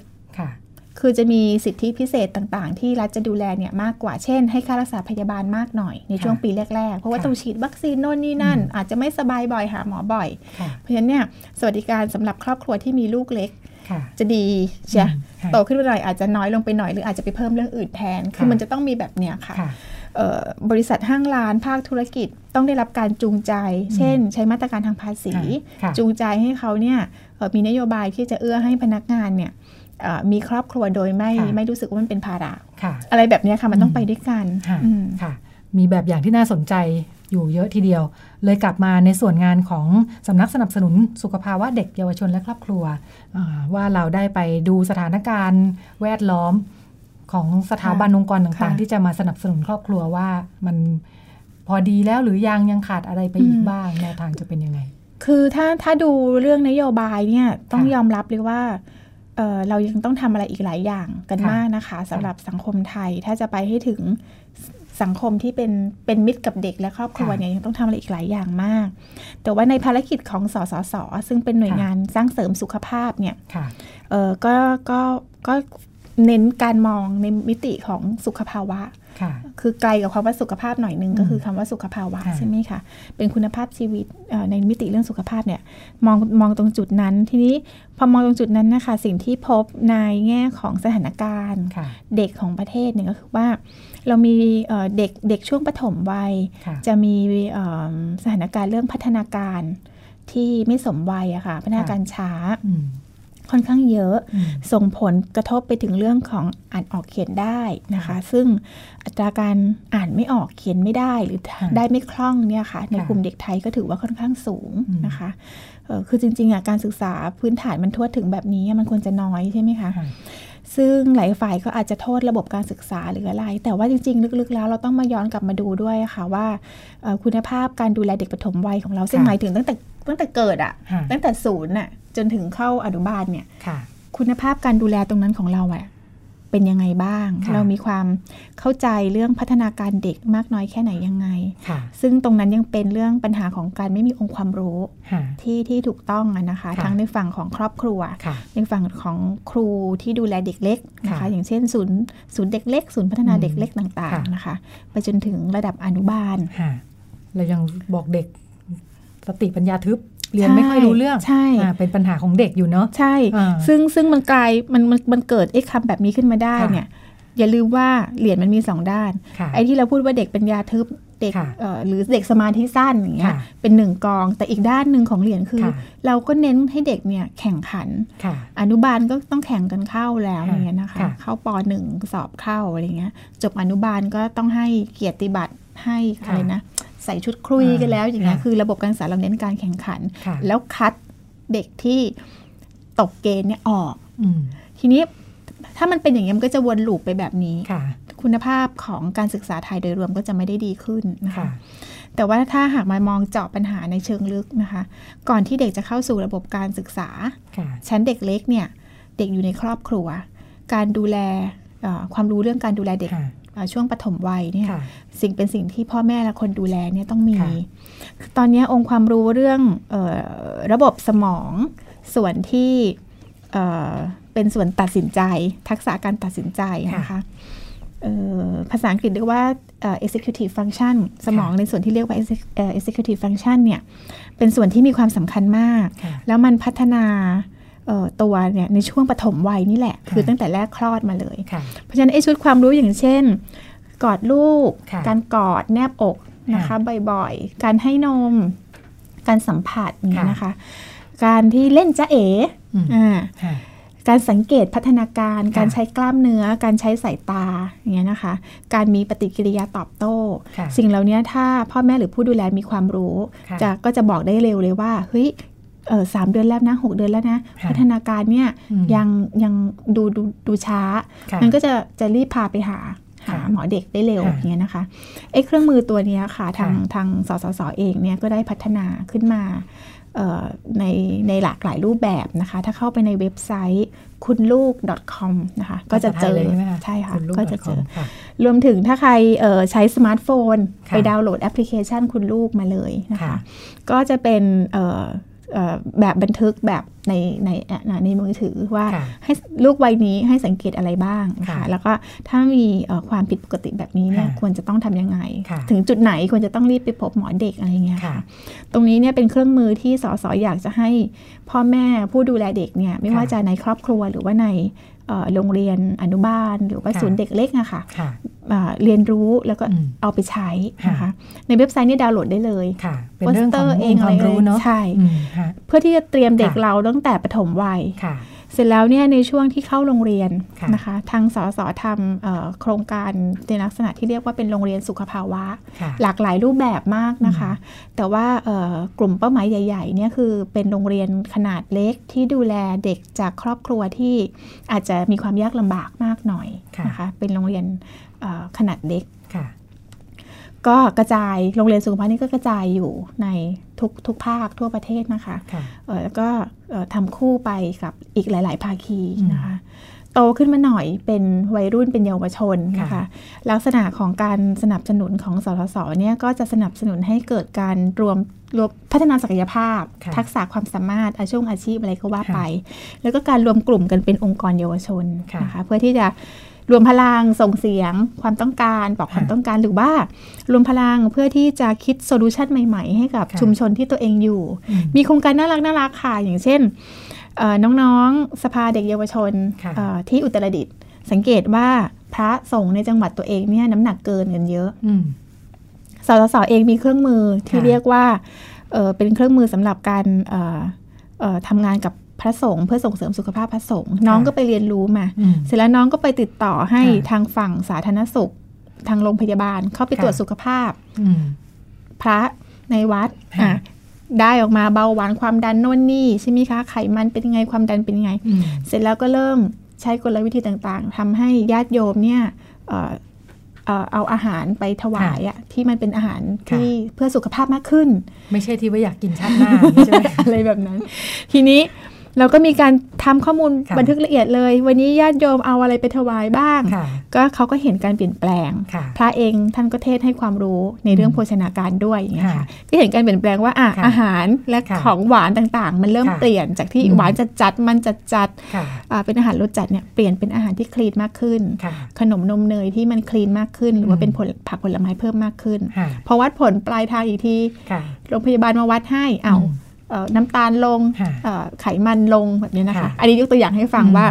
ค่ะคือจะมีสิทธิพิเศษต่างๆ ที่รัฐจะดูแลเนี่ยมากกว่าเช่น ให้ค่ารักษาพยาบาลมากหน่อยในช่วงปีแรกๆ เพราะว่าค่ะต้องฉีดวัคซีนโน่นนี่นั่นอืมอาจจะไม่สบายบ่อยหาหมอบ่อยค่ะเพราะฉะนั้นเนี่ยสวัสดิการสำหรับครอบครัวที่มีลูกเล็กค่ะจะดีใช่อืมค่ะโตขึ้นไปหน่อยอาจจะน้อยลงไปหน่อยหรืออาจจะไปเพิ่มเรื่องอื่นแทน คือค่ะมันจะต้องมีแบบเนี้ยค่ะค่ะเอ่อบริษัทห้างร้านภาคธุรกิจต้องได้รับการจูงใจ เช่น ใช้มาตรการทางภาษีค่ะจูงใจให้เขาเนี่ยเอ่อมีนโยบายที่จะเอื้อให้พนักงานเนี่ยเอ่อ มีครอบครัวโดยไม่ค่ะไม่รู้สึกว่ามันเป็นภาระค่ะอะไรแบบเนี้ยค่ะมันต้องอืมไปด้วยกันค่ะอืมค่ะ มีแบบอย่างที่น่าสนใจอยู่เยอะทีเดียว เลยกลับมาในส่วนงานของสำนักสนับสนุนสุขภาวะเด็กเยาวชนและครอบครัวอ่าว่าเราได้ไปดูสถานการณ์แวดล้อมของสถาบันองค์กรต่างค่ะๆที่จะมาสนับสนุนครอบครัวว่ามันพอดีแล้วหรือยังยังขาดอะไรไปอีกบ้างแนวทางจะเป็นยังไง คือถ้าถ้าดูเรื่องนโยบายเนี่ยต้องค่ะยอมรับเลยว่า เอ่อเรายังต้องทำอะไรอีกหลายอย่างกันค่ะมากนะคะสำหรับสังคมไทยถ้าจะไปให้ถึงสังคมที่เป็นเป็นมิตรกับเด็กและครอบครัวค่ะเนี่ยยังต้องทำอะไรอีกหลายอย่างมาก แต่ว่าในภารกิจของสสส ซึ่งเป็นหน่วยค่ะงานสร้างเสริมสุขภาพเนี่ยค่ะเออก็ก็ก็เน้นการมองในมิติของสุขภาวะ ค่ะคือไกลกับคำว่าสุขภาพหน่อยนึงอืมก็คือคำว่าสุขภาวะค่ะใช่ไหมคะเป็นคุณภาพชีวิตเอ่อในมิติเรื่องสุขภาพเนี่ยมองมองตรงจุดนั้น ทีนี้พอมองตรงจุดนั้นนะคะสิ่งที่พบในแง่ของสถานการณ์ค่ะเด็กของประเทศเนี่ยก็คือว่า เรามีเอ่อเด็กเด็กช่วงปฐมวัยค่ะจะมีเอ่อสถานการณ์เรื่องพัฒนาการที่ไม่สมวัยอะค่ะพัฒนาการช้าอืม ค่อนข้างเยอะอืมส่งผลกระทบไปถึงเรื่องของอ่านออกเขียนได้นะคะ ซึ่งอัตราการอ่านไม่ออกเขียนไม่ได้หรือค่ะได้ไม่คล่องเนี่ยค่ะ ในค่ะกลุ่มเด็กไทยก็ถือว่าค่อนข้างสูงอืมนะคะเอ่อคือจริงๆอะการศึกษาพื้นฐานมันทั่วถึงแบบนี้มันควรจะน้อยใช่ไหมคะค่ะซึ่งหลายฝ่ายก็อาจจะโทษระบบการศึกษาหรืออะไร แต่ว่าจริง ๆ ลึกๆ แล้วเราต้องมาย้อนกลับมาดูด้วยค่ะว่าเอ่อคุณภาพการดูแลเด็กปฐมวัยของเราซึ่งค่ะหมายถึงตั้งแต่ ตั้งแต่เกิดอะค่ะ ตั้งแต่ศูนย์อะจนถึงเข้าอนุบาลเนี่ยค่ะ คุณภาพการดูแลตรงนั้นของเราอะเป็นยังไงบ้างค่ะเรามีความเข้าใจเรื่องพัฒนาการเด็กมากน้อยแค่ไหนยังไงค่ะซึ่งตรงนั้นยังเป็นเรื่องปัญหาของการไม่มีองค์ความรู้ค่ะที่ที่ถูกต้องอะนะคะค่ะทั้งในฝั่งของครอบครัวค่ะในฝั่งของครูที่ดูแลเด็กเล็กนะคะค่ะอย่างเช่นศูนย์ศูนย์เด็กเล็ก ศูนย์พัฒนาอืมเด็กเล็กต่างค่ะๆนะคะ ไปจนถึงระดับอนุบาลค่ะเรายังบอกเด็ก สติปัญญาทึบเรียนไม่ค่อยรู้เรื่องใช่อ่าเป็นปัญหาของเด็กอยู่เนาะใช่อ่าซึ่งซึ่งมันกลายมันมันมันเกิดไอ้คำแบบนี้ขึ้นมาได้ค่ะเนี่ยอย่าลืมว่าเหรียญมันมีสองด้านค่ะไอ้ที่เราพูดว่าเด็กปัญญาทึบเด็กค่ะเอ่อหรือเด็กสมาธิสั้นอย่างเงี้ยค่ะเป็นหนึ่งกอง แต่อีกด้านหนึ่งของเหรียญคือค่ะเราก็เน้นให้เด็กเนี่ยแข่งขันค่ะอนุบาลก็ต้องแข่งกันเข้าแล้วค่ะอย่างเงี้ยนะคะค่ะเข้าปหนึ่งสอบเข้าอะไรเงี้ยจบอนุบาลก็ต้องให้เกียรติบัตรให้อะไรนะ ใส่ชุดครุยกันแล้วอย่างเงี้ยค่ะคือระบบการศึกษาเราเน้นการแข่งขันค่ะแล้วคัดเด็กที่ตกเกณฑ์เนี่ยออกอืมทีนี้ถ้ามันเป็นอย่างนี้ยมันก็จะวนลูปไปแบบนี้ค่ะคุณภาพของการศึกษาไทยโดยรวมก็จะไม่ได้ดีขึ้นนะคะค่ะแต่ว่าถ้าหากมามองเจาะปัญหาในเชิงลึกนะคะ ก่อนที่เด็กจะเข้าสู่ระบบการศึกษาค่ะชั้นเด็กเล็กเนี่ย เด็กอยู่ในครอบครัว การดูแลเอ่อความรู้เรื่องการดูแลเด็กค่ะเอ่อ ช่วงปฐมวัยเนี่ยค่ะสิ่งเป็นสิ่งที่พ่อแม่และคนดูแลเนี่ยต้องมีค่ะคือตอนนี้องค์ความรู้เรื่องเออระบบสมองส่วนที่เอ่อเป็นส่วนตัดสินใจ ทักษะการตัดสินใจนะคะเอ่อภาษาอังกฤษเรียกว่าเอ่อ executive function สมองในส่วนที่เรียกว่า exec- เอ่อ executive function เนี่ยเป็นส่วนที่มีความสำคัญมากค่ะแล้วมันพัฒนาเอ่อ ตัวเนี่ยในช่วงปฐมวัยนี่แหละ คือค่ะตั้งแต่แรกคลอดมาเลยค่ะเพราะฉะนั้นไอ้ชุดความรู้อย่างเช่น กอดลูกค่ะการกอดแนบอกนะคะบ่อยๆ การให้นม การสัมผัสอย่างนี้ยค่ะนะคะ การที่เล่นจ้าเอ๋อืมอ่าค่ะการสังเกตพัฒนาการค่ะการใช้กล้ามเนื้อ การใช้สายตาอย่างเงี้ยนะคะ การมีปฏิกิริยาตอบโต้ค่ะสิ่งเหล่านี้ถ้าพ่อแม่หรือผู้ดูแลมีความรู้ค่ะจะก็จะบอกได้เร็วเลยว่าเฮ้ยเออ สามเดือนแล้วนะหกเดือนแล้วนะค่ะพัฒนาการเนี่ยอืมยังยังดูดูดูช้าค่ะมันก็จะจะรีบพาไปหาหาค่ะหมอเด็กได้เร็วค่ะอย่างเงี้ยนะคะไอ้เครื่องมือตัวเนี้ยค่ะทางค่ะทางสสสเองเนี่ยก็ได้พัฒนาขึ้นมาเอ่อในในหลากหลายรูปแบบนะคะ ถ้าเข้าไปในเว็บไซต์คุณลูก .com นะคะก็จะเจอภาษาไทยเลยใช่ไหมคะใช่ค่ะณลูก็จะเจอค่ะรวมถึงถ้าใครเอ่อใช้สมาร์ทโฟนค่ะไปดาวน์โหลดแอปพลิเคชันคุณลูกมาเลยนะคะค่ะก็จะเป็นเอ่อเอ่อ แบบบันทึกแบบในในแอปในมือถือว่าค่ะให้ลูกวัยนี้ให้สังเกตอะไรบ้างนะคะค่ะแล้วก็ถ้ามีเอ่อความผิดปกติแบบนี้เนี่ยค่ะควรจะต้องทำยังไงค่ะถึงจุดไหนควรจะต้องรีบไปพบหมอเด็กอะไรเงี้ยค่ะค่ะ ตรงนี้เนี่ยเป็นเครื่องมือที่สสอยากจะให้พ่อแม่ผู้ดูแลเด็กเนี่ยไม่ว่าค่ะจะในครอบครัวหรือว่าในเอ่อ โรงเรียนอนุบาล หรือว่าค่ะศูนย์เด็กเล็กอะค่ะค่ะอ่าเรียนรู้แล้วก็อืมเอาไปใช้นะคะค่ะในเว็บไซต์นี่ดาวน์โหลดได้เลยค่ะเป็นเรื่องของโปสเตอร์องค์ความรู้เนาะใช่อืมค่ะเพื่อที่จะเตรียมเด็กค่ะเราตั้งแต่ปฐมวัยค่ะ เสร็จแล้วเนี่ยในช่วงที่เข้าโรงเรียนค่ะนะคะ ทางสสทำเอ่อโครงการในลักษณะที่เรียกว่าเป็นโรงเรียนสุขภาวะค่ะหลากหลายรูปแบบมากนะคะ แต่ว่าเอ่อกลุ่มเป้าหมายใหญ่ๆเนี่ยคือเป็นโรงเรียนขนาดเล็กที่ดูแลเด็กจากครอบครัวที่อาจจะมีความยากลำบากมากหน่อยค่ะนะคะ เป็นโรงเรียนเอ่อขนาดเล็กค่ะ ก็กระจายโรงเรียนสุขภาพนี่ก็กระจายอยู่ในทุกทุกภาคทั่วประเทศนะคะค่ะเอ่อแล้วก็เอ่อทำคู่ไปกับอีกหลาย ๆ ภาคีอืมนะคะโตขึ้นมาหน่อยเป็นวัยรุ่นเป็นเยาวชนนะคะค่ะลักษณะของการสนับสนุนของสทศเนี่ยก็จะสนับสนุนให้เกิดการรวมรวมพัฒนาศักยภาพค่ะทักษะความสามารถอาชีพอาชีพอะไรก็ว่าค่ะไป แล้วก็การรวมกลุ่มกันเป็นองค์กรเยาวชนค่ะนะคะเพื่อที่จะ รวมพลังส่งเสียงความต้องการบอกความค่ะต้องการหรือว่ารวมพลังเพื่อที่จะคิดโซลูชันใหม่ๆ ให้กับค่ะชุมชนที่ตัวเองอยู่อืมมีโครงการน่ารักน่ารักค่ะ อย่างเช่นเอ่อน้องๆสภาเด็กเยาวชนค่ะเอ่อที่อุตรดิตถ์สังเกตว่าพระสงฆ์ในจังหวัดตัวเองเนี่ยน้ำหนักเกินกันเยอะอืมสสสเองมีเครื่องมือที่ค่ะเรียกว่าเออเป็นเครื่องมือสำหรับการเอ่อเอ่อทำงานกับ พระสงฆ์เพื่อส่งเสริมสุขภาพพระสงฆ์น้องก็ไปเรียนรู้มาอืมเสร็จแล้วน้องก็ไปติดต่อให้ค่ะทางฝั่งสาธารณสุข ทางโรงพยาบาลเข้าไปค่ะตรวจสุขภาพอืมพระในวัดค่ะอะได้ออกมาเบาหวานความดันโน่นนี่ใช่ไหมคะไขมันเป็นยังไงความดันเป็นยังไงอืมเสร็จแล้วก็เริ่มใช้กลวิธีต่างๆทำให้ญาติโยมเนี่ยเอ่อเอ่อเอาอาหารไปถวายอะที่มันเป็นอาหารที่เพื่อสุขภาพมากขึ้น ไม่ใช่ที่ว่าอยากกินชาติหน้าไม่ใช่ไหมอะไรแบบนั้น ทีนี้ เราก็มีการทำข้อมูลค่ะบันทึกละเอียดเลย วันนี้ญาติโยมเอาอะไรไปถวายบ้างค่ะก็เขาก็เห็นการเปลี่ยนแปลงค่ะพระเองท่านก็เทศให้ความรู้ในเรื่องโภชนาการด้วยอย่างเงี้ยค่ะค่ะก็เห็นการเปลี่ยนแปลงว่าอะค่ะอาหารและค่ะของหวานต่างๆ มันเริ่มค่ะเปลี่ยนจากที่อืมหวานจัดจัดๆมันจัดจัดค่ะๆอ่าเป็นอาหารรสจัดเนี่ยเปลี่ยนเป็นอาหารที่คลีนมากขึ้นค่ะขนมนมเนยที่มันคลีนมากขึ้น หรือว่าอืมเป็นผลผักผลไม้เพิ่มมากขึ้นค่ะพอวัดผลปลายทางอีกทีค่ะโรงพยาบาลมาวัดให้เอาอืมเอ่อ น้ำตาลลงค่ะเอ่อไขมันลงแบบนี้นะคะค่ะอันนี้ยกตัวอย่างให้ฟังอืมว่า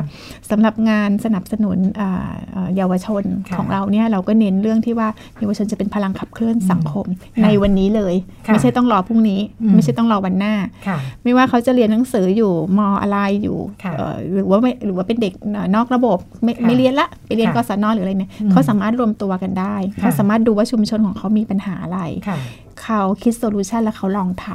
สำหรับงานสนับสนุนอ่าเอ่อเยาวชนค่ะของเราเนี่ยเราก็เน้นเรื่องที่ว่าเยาวชนจะเป็นพลังขับเคลื่อนสังคมค่ะในวันนี้เลยค่ะไม่ใช่ต้องรอพรุ่งนี้อืมไม่ใช่ต้องรอวันหน้าค่ะไม่ว่าเขาจะเรียนหนังสืออยู่มอะไรอยู่ค่ะเอ่อหรือว่าไม่หรือว่าเป็นเด็กนอกระบบไม่ค่ะไม่เรียนละไปเรียนค่ะกศนหรืออะไรเนี่ยอืมเขาสามารถรวมตัวกันได้ค่ะเขาสามารถดูว่าชุมชนของเขามีปัญหาอะไรค่ะ เขาคิดโซลูชันแล้วเขาลองท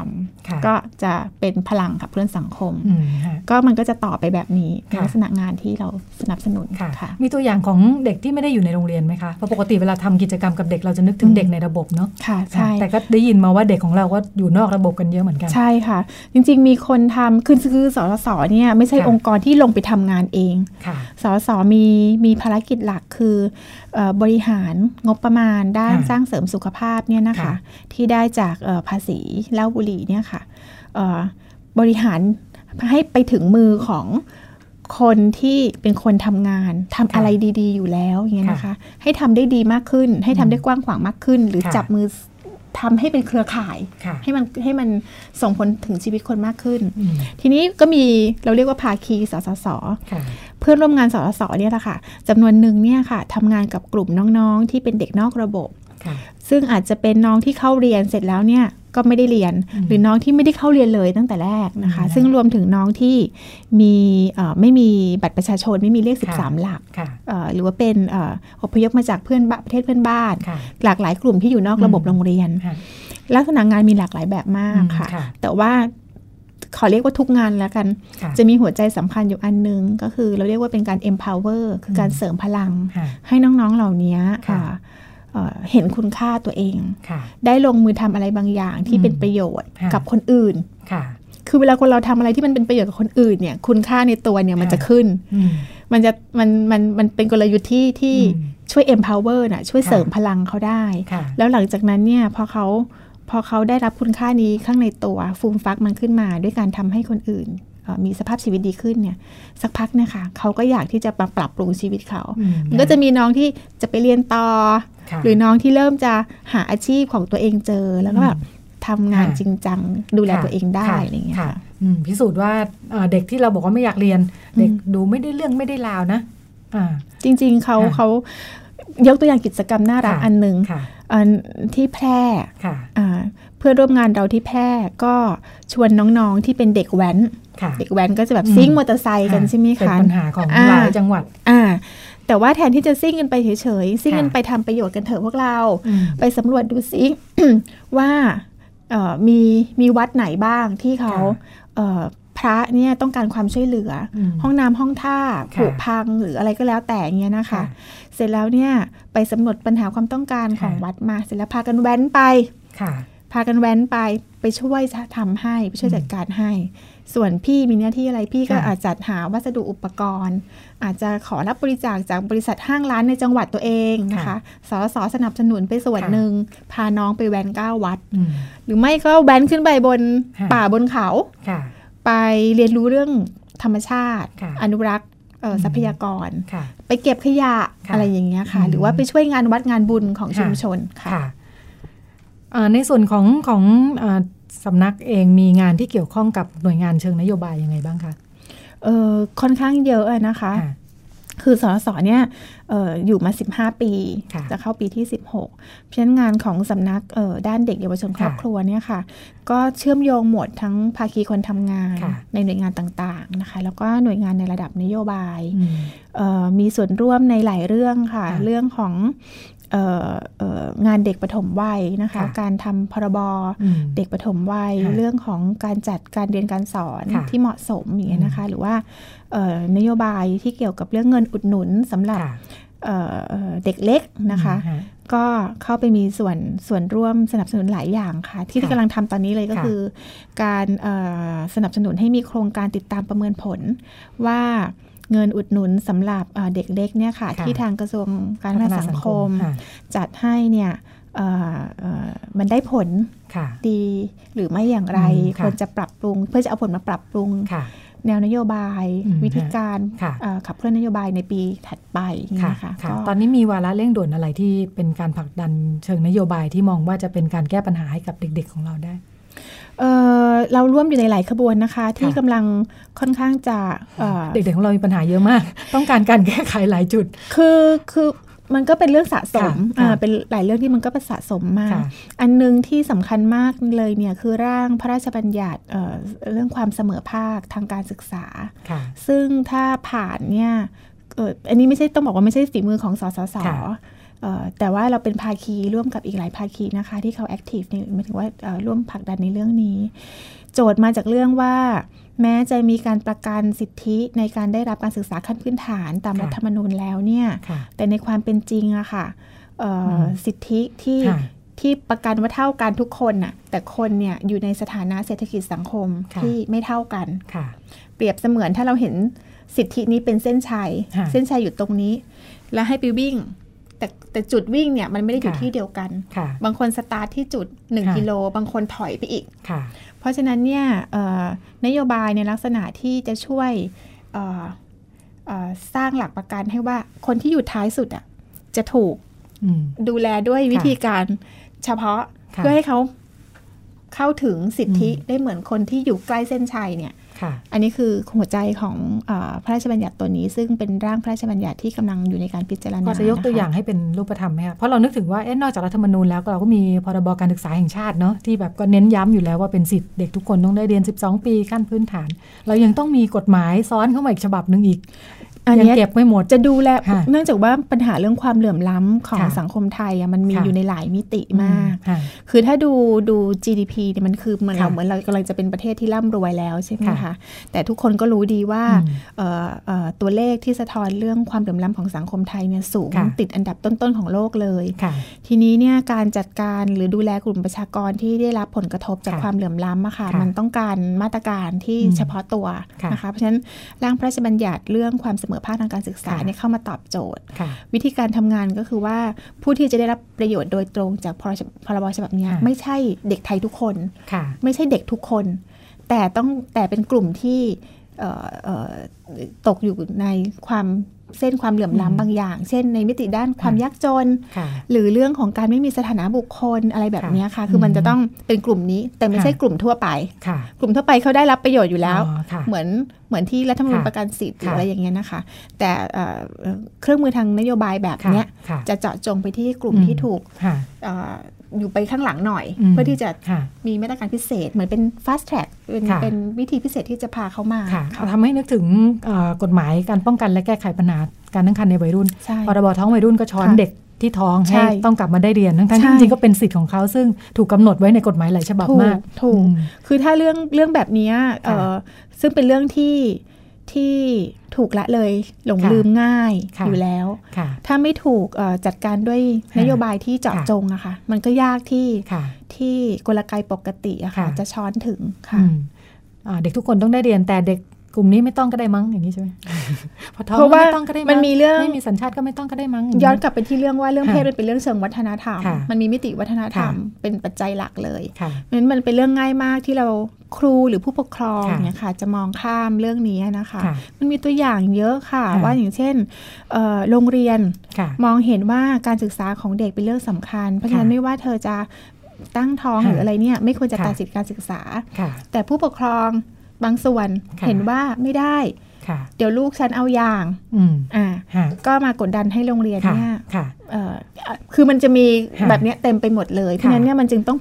ค่ะำก็จะเป็นพลังขับเคลื่อนสังคมอืมค่ะก็มันก็จะต่อไปแบบนี้ในค่ะลักษณะงานที่เราสนับสนุนค่ะค่ะ มีตัวอย่างของเด็กที่ไม่ได้อยู่ในโรงเรียนไหมคะเพราะปกติเวลาทำกิจกรรมกับเด็กเราจะนึกถึงอืมเด็กในระบบเนาะค่ะใช่แต่ก็ได้ยินมาว่าเด็กของเราก็อยู่นอกระบบกันเยอะเหมือนกันใช่ค่ะ จริง ๆ มีคนทำคือคือสสสเนี่ยไม่ใช่ค่ะองค์กรที่ลงไปทำงานเองค่ะสสมีมีภารกิจหลักคือเออ บริหารงบประมาณด้านค่ะสร้างเสริมสุขภาพเนี่ยนะคะค่ะที่ได้จากเอ่อภาษีเหล้าบุหรี่เนี่ยค่ะเอ่อบริหารให้ไปถึงมือของคนที่เป็นคนทำงานทำอะไรดี ๆ อยู่แล้วอย่างเงี้ยนะคะ ให้ทำได้ดีมากขึ้น ให้ทำได้กว้างขวางมากขึ้น หรือค่ะจับมือทำให้เป็นเครือข่ายค่ะให้มันให้มันส่งผลถึงชีวิตคนมากขึ้นอืมทีนี้ก็มีเราเรียกว่าภาคีสสสค่ะ เพื่อนร่วมงานสสเนี่ยแหละค่ะจำนวนหนึ่งเนี่ยค่ะทำงานกับกลุ่มน้องๆ ที่เป็นเด็กนอกระบบค่ะซึ่งอาจจะเป็นน้องที่เข้าเรียนเสร็จแล้วเนี่ยก็ไม่ได้เรียนอืมหรือน้องที่ไม่ได้เข้าเรียนเลยตั้งแต่แรกนะคะอืมซึ่งรวมถึงน้องที่มีเอ่อไม่มีบัตรประชาชนไม่มีเลขค่ะ13 หลักค่ะเอ่อหรือว่าเป็นเอ่ออพยพมาจากเพื่อนบ้านประเทศเพื่อนบ้านค่ะหลากหลายกลุ่มที่อยู่นอกระบบอืมโรงเรียนค่ะลักษณะงานมีหลากหลายแบบมากค่ะค่ะแต่ว่า ขอเรียกว่าทุกงานแล้วกันค่ะจะมีหัวใจสำคัญอยู่อันหนึง ก็คือเราเรียกว่าเป็นการ empower คือการอืมเสริมพลังค่ะให้น้องๆเหล่านี้ค่ะอ่าเอ่อเห็นคุณค่าตัวเองค่ะได้ลงมือทำอะไรบางอย่างที่อืมเป็นประโยชน์ค่ะกับคนอื่นค่ะคือเวลาคนเราทำอะไรที่มันเป็นประโยชน์กับคนอื่นเนี่ย คุณค่าในตัวเนี่ยมันค่ะจะขึ้นอืมมันจะมันมันมันเป็นกลยุทธ์ที่ที่อืมช่วย empower น่ะช่วยค่ะเสริมพลังเขาได้ค่ะแล้วหลังจากนั้นเนี่ยพอเขา พอเขาได้รับคุณค่านี้ข้างในตัวฟูมฟักมันขึ้นมา ด้วยการทำให้คนอื่นเอ่อมีสภาพชีวิตดีขึ้นเนี่ย สักพักเนะคะเขาก็อยากที่จะมาปรับปรุงชีวิตเขาอืมมันก็จะมีน้องที่จะไปเรียนต่อค่ะหรือน้องที่เริ่มจะหาอาชีพของตัวเองเจอแล้วก็แบบทำงานค่ะจริงจังดูแลค่ะตัวเองได้ค่ะอะไรอย่างเงี้ยค่ะค่ะอืมพิสูจน์ว่าเอ่อเด็กที่เราบอกว่าไม่อยากเรียน เด็กดูไม่ได้เรื่องไม่ได้ราวนะอ่าจริง ๆเขาค่ะเขายกตัวอย่างกิจกรรมน่ารักค่ะอันหนึ่งค่ะอัน ที่แพร่ค่ะอ่าเพื่อนร่วมงานเราที่แพร่ก็ชวนน้องๆที่เป็นเด็กแว้นค่ะเด็กแว้นก็จะแบบอืมซิ่งมอเตอร์ไซค์กันใช่ไหมเป็นคะปัญหาของอ่าหลายจังหวัดอ่าแต่ว่าแทนที่จะซิ่งกันไปเฉยๆซิ่งกันค่ะไปทำประโยชน์กันเถอะพวกเราอืมไปสำรวจดูซิว่าเอ่อมีมีวัดไหนบ้างที่เขาค่ะเอ่อ พระเนี่ยต้องการความช่วยเหลือออืมห้องน้ำห้องท่าผุค่ะพังหรืออะไรก็แล้วแต่เงี้ยนะคะค่ะเสร็จแล้วเนี่ยไปสำรวจปัญหาความต้องการของค่ะวัดมา เสร็จแล้วพากันแว้นไปค่ะ พากันแว้นไปไปช่วยทำให้ไปช่วยจัดการให้ ส่วนพี่มีหน้าที่อะไรพี่ก็ค่ะอาจจัดหาวัสดุอุปกรณ์ อาจจะขอรับบริจาคจากบริษัทห้างร้านในจังหวัดตัวเองนะคะสสสนับสนุนไปส่วนค่ะหนึ่งพาน้องไปแว้นเก้าวัดอืมหรือไม่ก็แว้นขึ้นไปบนค่ะป่าบนเขาค่ะ ไปเรียนรู้เรื่องธรรมชาติค่ะอนุรักษ์เอ่ออมทรัพยากรค่ะไปเก็บขยะค่ะอะไรอย่างเงี้ยค่ะอืมหรือว่าไปช่วยงานวัดงานบุญของค่ะชุมชนค่ะค่ะเอ่อในส่วนของของเอ่อสำนักเองมีงานที่เกี่ยวข้องกับหน่วยงานเชิงนโยบายยังไงบ้างคะเออค่อนข้างเยอะอะนะคะค่ะ คือสสเนี่ยเอออยู่มา 15 ปีค่ะจะเข้าปีที่ 16 เพราะฉะนั้นงานของสำนักเอ่อด้านเด็กเยาวชนครอบค่ะครัวเนี่ยค่ะ ก็เชื่อมโยงหมดทั้งภาคีคนทำงานค่ะในหน่วยงานต่างๆนะคะ แล้วก็หน่วยงานในระดับนโยบายอืมเอ่อมีส่วนร่วมในหลายเรื่องค่ะค่ะเรื่องของเอ่อเอ่อ งานเด็กปฐมวัยนะคะค่ะการทำพรบอืมเด็กปฐมวัยค่ะเรื่องของการจัดการเรียนการสอนค่ะที่เหมาะสมอย่างเงี้ยนะคะ หรือว่าเอ่อนโยบายที่เกี่ยวกับเรื่องเงินอุดหนุนสำหรับค่ะเอ่อเอ่อเด็กเล็กนะคะอืมฮก็เข้าไปมีส่วนส่วนร่วมสนับสนุนหลายอย่างค่ะ ที่ค่ะกำลังทำตอนนี้เลยก็ค่ะคือ การเอ่อสนับสนุนให้มีโครงการติดตามประเมินผลว่า เงินอุดหนุนสำหรับเอ่อเด็กเล็กเนี่ยค่ะค่ะ ที่ทางกระทรวงการพัฒนาสังคมค่ะจัดให้เนี่ยเอ่อเอ่อมันได้ผลค่ะดีหรือไม่อย่างไรอืมค่ะควรจะปรับปรุง เพื่อจะเอาผลมาปรับปรุงค่ะแนวนโยบายอืมวิธีการค่ะเอ่อขับเคลื่อนนโยบายในปีถัดไปอย่างนี้ค่ะนะคะค่ะก็ตอนนี้มีวาระเร่งด่วนอะไรที่เป็นการผลักดันเชิงนโยบายที่มองว่าจะเป็นการแก้ปัญหาให้กับเด็ก ๆ ของเราได้ เอ่อเราร่วมอยู่ในหลายขบวนนะคะ ที่ค่ะกำลังค่อนข้างจะเอ่อเด็กๆของเรามีปัญหาเยอะมาก ต้องการการแก้ไขหลายจุด คือคือมันก็เป็นเรื่องสะสมค่ะอ่าค่ะเป็นหลายเรื่องที่มันก็เป็นสะสมมากค่ะอันหนึงที่สำคัญมากเลยเนี่ยคือร่างพระราชบัญญัติเอ่อเรื่องความเสมอภาคทางการศึกษาค่ะซึ่งถ้าผ่านเนี่ยเอ่ออันนี้ไม่ใช่ต้องบอกว่าไม่ใช่ฝีมือของสสสค่ะเอ่อ แต่ว่าเราเป็นภาคีร่วมกับอีกหลายภาคีนะคะ ที่เขาแอคทีฟในหมายถึงว่าเอ่อร่วมผลักดันในเรื่องนี้ โจทย์มาจากเรื่องว่า แม้จะมีการประกันสิทธิในการได้รับการศึกษาขั้นพื้นฐานตามค่ะรัฐธรรมนูญแล้วเนี่ยค่ะแต่ในความเป็นจริงอะค่ะเอ่ออมสิทธิที่ค่ะที่ประกันว่าเท่ากันทุกคนน่ะแต่คนเนี่ยอยู่ในสถานะเศรษฐกิจสังคมค่ะที่ไม่เท่ากันค่ะเปรียบเสมือนถ้าเราเห็นสิทธินี้เป็นเส้นชัยค่ะเส้นชัยอยู่ตรงนี้ แล้วให้ไปวิ่ง แต่แต่จุดวิ่งเนี่ยมันไม่ได้อยู่ค่ะที่เดียวกันค่ะบางคนสตาร์ทที่จุดค่ะ1กิโลบางคนถอยไปอีกค่ะเพราะฉะนั้นเนี่ยเอ่อนโยบายในลักษณะที่จะช่วยเอ่อเอ่อสร้างหลักประกันให้ว่าคนที่อยู่ท้ายสุดอะจะถูกอืมดูแลด้วยวิธีการเฉพาะค่ะเพื่อให้เขาเข้าถึงสิทธิอืมได้เหมือนคนที่อยู่ใกล้เส้นชัยเนี่ยค่ะ อันนี้คือหัวใจของเออพระราชบัญญัติตัวนี้ ซึ่งเป็นร่างพระราชบัญญัติที่กำลังอยู่ในการพิจารณาพอจะยกตัวนะคะอย่างให้เป็นรูปธรรมไหมคะเพราะเรานึกถึงว่าเอ๊ะนอกจากรัฐธรรมนูญแล้วเราก็มีพรบการศึกษาแห่งชาติเนาะที่แบบก็เน้นย้ำอยู่แล้วว่าเป็นสิทธิ์เด็กทุกคนต้องได้เรียน 12 ปีขั้นพื้นฐาน เรายังต้องมีกฎหมายซ้อนเข้ามาอีกฉบับหนึ่งอีก อันยังเนี้ยเก็บไม่หมดจะดูแลค่ะเนื่องจากว่าปัญหาเรื่องความเหลื่อมล้ำของค่ะสังคมไทยอะมันมีค่ะอยู่ในหลายมิติมากค่ะคือถ้าดูดู GDP เนี่ยมันคือเหมือนค่ะเราเหมือนเรากำลังจะเป็นประเทศที่ร่ำรวยแล้วใช่ไหมค่ะคะแต่ทุกคนก็รู้ดีว่าอืมเอ่อเอ่อตัวเลขที่สะท้อนเรื่องความเหลื่อมล้ำของสังคมไทยเนี่ยสูงค่ะติดอันดับต้นๆของโลกเลยค่ะทีนี้เนี่ยการจัดการหรือดูแลกลุ่มประชากรที่ได้รับผลกระทบจากค่ะความเหลื่อมล้ำอะค่ะค่ะมันต้องการมาตรการที่อืมเฉพาะตัวค่ะนะคะเพราะฉะนั้นร่างพระราชบัญญัติเรื่องความเสมอภาคทางการศึกษาค่ะเนี่ยเข้ามาตอบโจทย์ค่ะวิธีการทำงานก็คือว่าผู้ที่จะได้รับประโยชน์โดยตรงจากพรชพรบฉบับเนี้ยค่ะไม่ใช่เด็กไทยทุกคนค่ะไม่ใช่เด็กทุกคน แต่ต้องแต่เป็นกลุ่มที่เอ่อเอ่อตกอยู่ในความ เส้นความเหลื่อมอืมล้ำบางอย่าง เช่น ในมิติด้านความค่ะยากจนค่ะหรือเรื่องของการไม่มีสถานะบุคคลอะไรแบบเนี้ยค่ะ คือมันอืมจะต้องเป็นกลุ่มนี้ แต่ไม่ค่ะใช่กลุ่มทั่วไปค่ะกลุ่มทั่วไปเขาได้รับประโยชน์อยู่แล้วอ๋อค่ะเหมือนเหมือนที่รัฐธรรมนูญค่ะประกันสิทธิ์หรือค่ะอะไรอย่างเงี้ยนะคะ แต่เอ่อเอ่อเครื่องมือทางนโยบายแบบเนี้ยค่ะจะเจาะจงไปที่กลุ่มอืมที่ถูกค่ะเอ่ออยู่ไปข้างหลังหน่อยอืมเพื่อที่จะค่ะมีมาตรการพิเศษ เหมือนเป็น fast track เป็นค่ะเป็นวิธีพิเศษที่จะพาเขามาค่ะค่ะทำให้นึกถึงเอ่อกฎหมายการป้องกันและแก้ไขปัญหาการตั้งครรภ์ในวัยรุ่นใช่พรบท้องวัยรุ่นก็ช้อนค่ะเด็กที่ท้องใช่ให้ต้องกลับมาได้เรียนทั้งๆใช่ที่จริงๆก็เป็นสิทธิ์ของเขาซึ่งถูกกำหนดไว้ในกฎหมายหลายฉบับถูกมากถูกอืมคือถ้าเรื่องเรื่องแบบเนี้ยเอ่อซึ่งเป็นเรื่องที่ ที่ถูกละเลยหลงค่ะลืมง่ายค่ะอยู่แล้วค่ะถ้าไม่ถูกเอ่อจัดการด้วยค่ะนโยบายที่เจาะค่ะจงอะค่ะ มันก็ยากที่ค่ะที่กลไกปกติอะค่ะค่ะจะช้อนถึงค่ะอืมอ่าเด็กทุกคนต้องได้เรียนแต่เด็กก ลุ่มนี้ไม่ต้องก็ได้มั้งอย่างนี้ใช่ไหมพอท้องเพราะว่าไม่ต้องก็ได้งมันมีเรื่องไม่มีสัญชาติก็ไม่ต้องก็ได้มั้งางย้อนกลับไปที่เรื่องว่าเรื่องค่ะเพศมันเป็นเรื่องเชิงวัฒนธรรมค่ะมันมีมิติวัฒนธรรมค่ะเป็นปัจจัยหลักเลยค่ะเพราะฉะนั้นมันเป็นเรื่องง่ายมากที่เราครูหรือผู้ปกครองค่ะเนี่ยค่ะ จะมองข้ามเรื่องนี้นะคะค่ะมันมีตัวอย่างเยอะค่ะค่ะว่าอย่างเช่นเอ่อโรงเรียนค่ะมองเห็นว่าการศึกษาของเด็กเป็นเรื่องสำคัญ เพราะฉะนั้นค่ะไม่ว่าเธอจะตั้งท้องค่ะหรืออะไรเนี่ยไม่ควรจะค่ะตัดสิทธิการศึกษาค่ะแต่ผู้ปกครอง บางส่วนค่ะเห็นว่าไม่ได้ค่ะค่ะเดี๋ยวลูกฉันเอาอย่างอืมอ่าฮะก็มากดดันให้โรงเรียนค่ะเนี่ยค่ะเอ่อคือมันจะมีค่ะแบบเนี้ยเต็มไปหมดเลย เพราะฉะนั้นเนี่ยมันจึงต้อง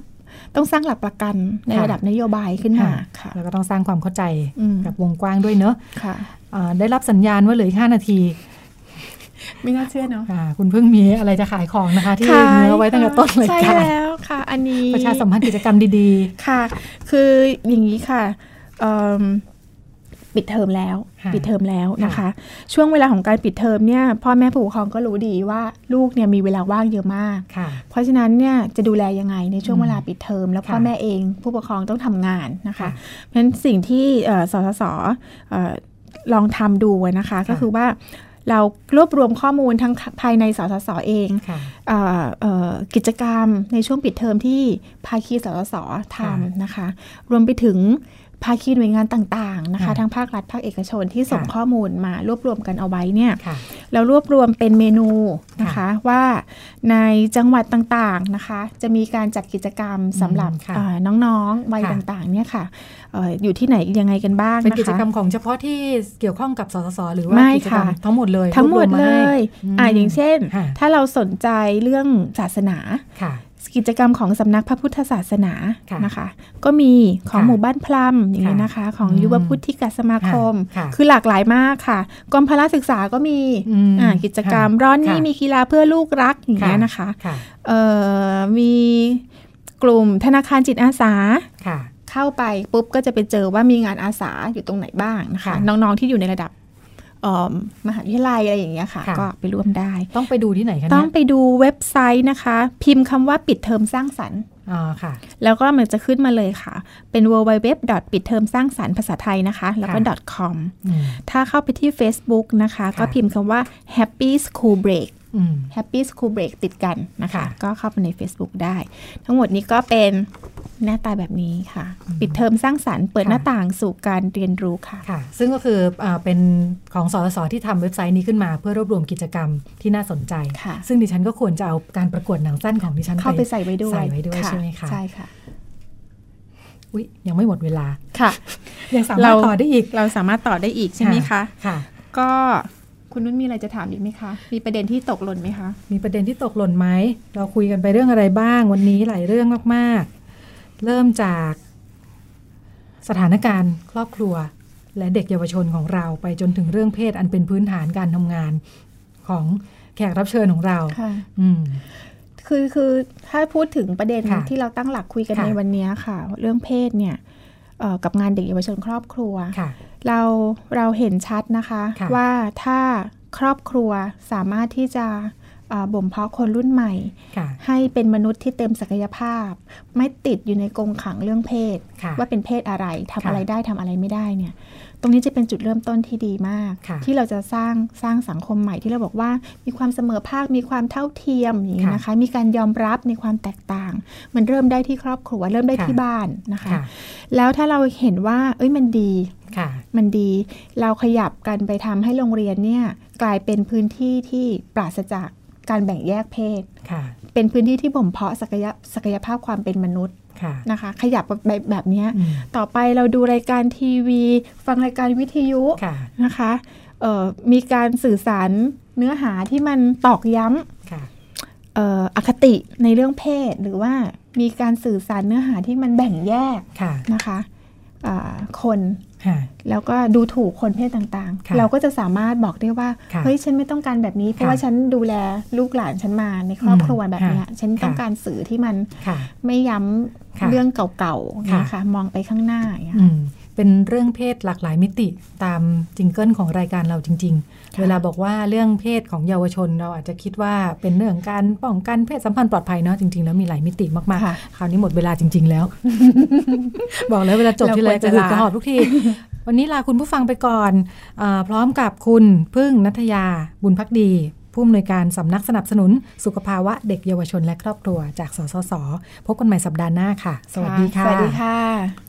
ต้องสร้างหลักประกันในค่ะระดับนโยบายขึ้นมาค่ะค่ะแล้วก็ต้องสร้างความเข้าใจอืมกับวงกว้างด้วยเนอะค่ะอ่าได้รับสัญญาณว่าเหลืออีกห้านาที ไม่น่าเชื่อเนาะค่ะคุณเพิ่งมีอะไรจะขายของนะคะ ที่ขายเนื้อไว้ตั้งแต่ต้นรายใช่การแล้วค่ะ อันนี้ประชาสัมพันธ์กิจกรรมดีค่ะ คืออย่างนี้ค่ะเอิ่ม ปิดเทอมแล้วค่ะปิดเทอมแล้วนะคะค่ะช่วงเวลาของการปิดเทอมเนี่ยพ่อแม่ผู้ปกครองก็รู้ดีว่าลูกเนี่ยมีเวลาว่างเยอะมากๆค่ะเพเพราะฉะนั้นเนี่ยจะดูแลยังไงในช่วงอืมเวลาปิดเทอม แล้วพ่อค่ะแม่เองผู้ปกครองต้องทำงานนะคะค่ะเพราะฉะนั้นสิ่งที่เอ่อสสสเอ่อลองทำดูนะคะก็คือว่าเรารวบรวมข้อมูลทั้งภายในสสสเองค่ะเอ่อเอ่อกิจกรรมในช่วงปิดเทอมที่ภาคีสสสทค่ะำนะคะ รวมไปถึง ภาคีหน่วยงานต่างๆนะคะค่ะทั้งภาครัฐภาคเอกชนที่ส่งค่ะข้อมูลมารวบรวมกันเอาไว้เนี่ยค่ะเรารวบรวมเป็นเมนูนะคะค่ะว่าในจังหวัดต่างๆนะคะ จะมีการจัดกิจกรรมสำหรับอืมค่ะเอ่อน้องๆวัยค่ะต่างๆเนี่ยค่ะเอ่ออยู่ที่ไหนยังไงกันบ้างเป็นนะคะกิจกรรมของเฉพาะที่เกี่ยวข้องกับสสสหรือว่าไม่กิจกรรมค่ะทั้งหมดเลยทั้งหมดรวบรวาเลให้ยอืมอ่าอย่างเช่นค่ะถ้าเราสนใจเรื่องศาสนาค่ะ กิจกรรมของสำนักพระพุทธศาสนาค่ะนะคะ ก็มีของค่ะหมู่บ้านพลัมอย่างนี้ค่ะนะคะ ของอืมยุวพุทธิกสมาคมค่ะคือหลากหลายมากค่ะกรมพละศึกษาก็มีอืมอ่ากิจกรรมค่ะร้อนนี้ค่ะมีกีฬาเพื่อลูกรักอย่างเงี้ยนะคะค่ะเอ่อมีกลุ่มธนาคารจิตอาสาค่ะเข้าไปปุ๊บก็จะไปเจอว่ามีงานอาสาอยู่ตรงไหนบ้างนะคะค่ะน้องๆที่อยู่ในระดับเอิ่ มมหาวิทยาลัยอะไรอย่างเงี้ยค่ะค่ะ ก็ไปร่วมได้ ต้องไปดูที่ไหนคะต้อเนี่งยไปดูเว็บไซต์นะคะ พิมพ์คำว่าปิดเทอมสร้างสรรค์อ๋อค่ะ แล้วก็มันจะขึ้นมาเลยค่ะ เป็น w w w ปิดเทอมสร้างสรรค์ภาษาไทยนะคะ แล้วก็ค่ะ .com อืมถ้าเข้าไปที่ Facebook นะคะค่ะก็พิมพ์คำว่า Happy School Break อืม Happy School Break ติดกันนะคะค่ะก็เข้าไปใน Facebook ได้ ทั้งหมดนี้ก็เป็น หน้าตาแบบนี้ค่ะอืมปิดเทอมสร้างสรรค์เปิดค่ะหน้าต่างสู่การเรียนรู้ค่ะค่ะ ซึ่งก็คืออาเป็นของสสสที่ทำเว็บไซต์นี้ขึ้นมาเพื่อรวบรวมกิจกรรมที่น่าสนใจค่ะซึ่งดิฉันก็ควรจะเอาการประกวดหนังสั้นของดิฉันเข้าไปใส่ไว้ด้วยใส่ไว้ด้วยใช่ไหมคะใช่ค่ะอุ๊ยยังไม่หมดเวลาค่ะยังสามารถเราต่อได้อีกเราสามารถต่อได้อีกใช่ไหมคะค่ะ ก็คุณนุ่นมีอะไรจะถามอีกไหมคะ มีประเด็นที่ตกหล่นไหมคะ มีประเด็นที่ตกหล่นไหม เราคุยกันไปเรื่องอะไรบ้างวันนี้หลายเรื่องมากๆ เริ่มจากสถานการณ์ครอบครัว และเด็กเยาวชนของเราไปจนถึงเรื่องเพศอันเป็นพื้นฐานการทำงานของแขกรับเชิญของเราค่ะอืมคือคือถ้าพูดถึงประเด็นค่ะที่เราตั้งหลักคุยกันค่ะในวันนี้ค่ะ เรื่องเพศเนี่ยเอ่อกับงานเด็กเยาวชนครอบครัวค่ะเราเราเห็นชัดนะคะค่ะว่าถ้าครอบครัวสามารถที่จะเอ่อ บ่มเพาะคนรุ่นใหม่ค่ะให้เป็นมนุษย์ที่เต็มศักยภาพ ไม่ติดอยู่ในกรงขังเรื่องเพศค่ะว่าเป็นเพศอะไรทำค่ะอะไรได้ทำอะไรไม่ได้เนี่ยตรงนี้จะเป็นจุดเริ่มต้นที่ดีมากค่ะที่เราจะสร้างสร้างสังคมใหม่ที่เราบอกว่ามีความเสมอภาคมีความเท่าเทียมอย่างนี้ค่ะนะคะ มีการยอมรับในความแตกต่าง มันเริ่มได้ที่ครอบครัวเริ่มได้ค่ะที่บ้านนะคะค่ะแล้วถ้าเราเห็นว่า เอ้ยมันดีค่ะมันดีเราขยับกันไปทำให้โรงเรียนเนี่ยกลายเป็นพื้นที่ที่ปราศจาก การแบ่งแยกเพศค่ะเป็นพื้นที่ที่บ่มเพาะศักยะศักยภาพความเป็นมนุษย์ค่ะนะคะ ขยับแบบแบบเนี้ยอืมต่อไปเราดูรายการทีวี ฟังรายการวิทยุค่ะนะคะเอ่อมีการสื่อสารเนื้อหาที่มันตอกย้ค่ะำเอ่ออคติในเรื่องเพศหรือว่ามีการสื่อสารเนื้อหาที่มันแบ่งแยกค่ะนะคะอ่าคนค่ะ แล้วก็ดูถูกคนเพศต่างค่ะๆเราก็จะสามารถบอกได้ว่าค่ะเฮ้ยฉันไม่ต้องการแบบนี้ เพราะค่ะว่าฉันดูแลลูกหลานฉันมาในครอบครัวแบบเนี้ยค่ะฉันต้องค่ะการสื่อที่มันค่ะไม่ย้ค่ะำเรื่องเก่าๆค่ะนะคะมองไปข้างหน้าอย่างเงี้ยอืมเป็นเรื่องเพศหลากหลายมิติตามจิงเกิลของรายการเราจริงๆค่ะ เวลาบอกว่าเรื่องเพศของเยาวชนเราอาจจะคิดว่าเป็นเรื่องการป้องกันเพศสัมพันธ์ปลอดภัยเนาะจริง ๆ แล้วมีหลายมิติมากค่ะๆคราวนี้หมดเวลาจริง ๆ แล้ว บอกแล้วเวลาจบที่ไรเราควรจะจะหืดลากระหอบทุกที วันนี้ลาคุณผู้ฟังไปก่อนอาพร้อมกับคุณพึ่งนัทยาบุญพักดีผู้อำนวยการสำนักสนับสนุน สุขภาวะเด็กเยาวชนและครอบครัวจากสสส พบกันใหม่สัปดาห์หน้าค่ะ สวัสดีค่ะ สวัสดีค่ะ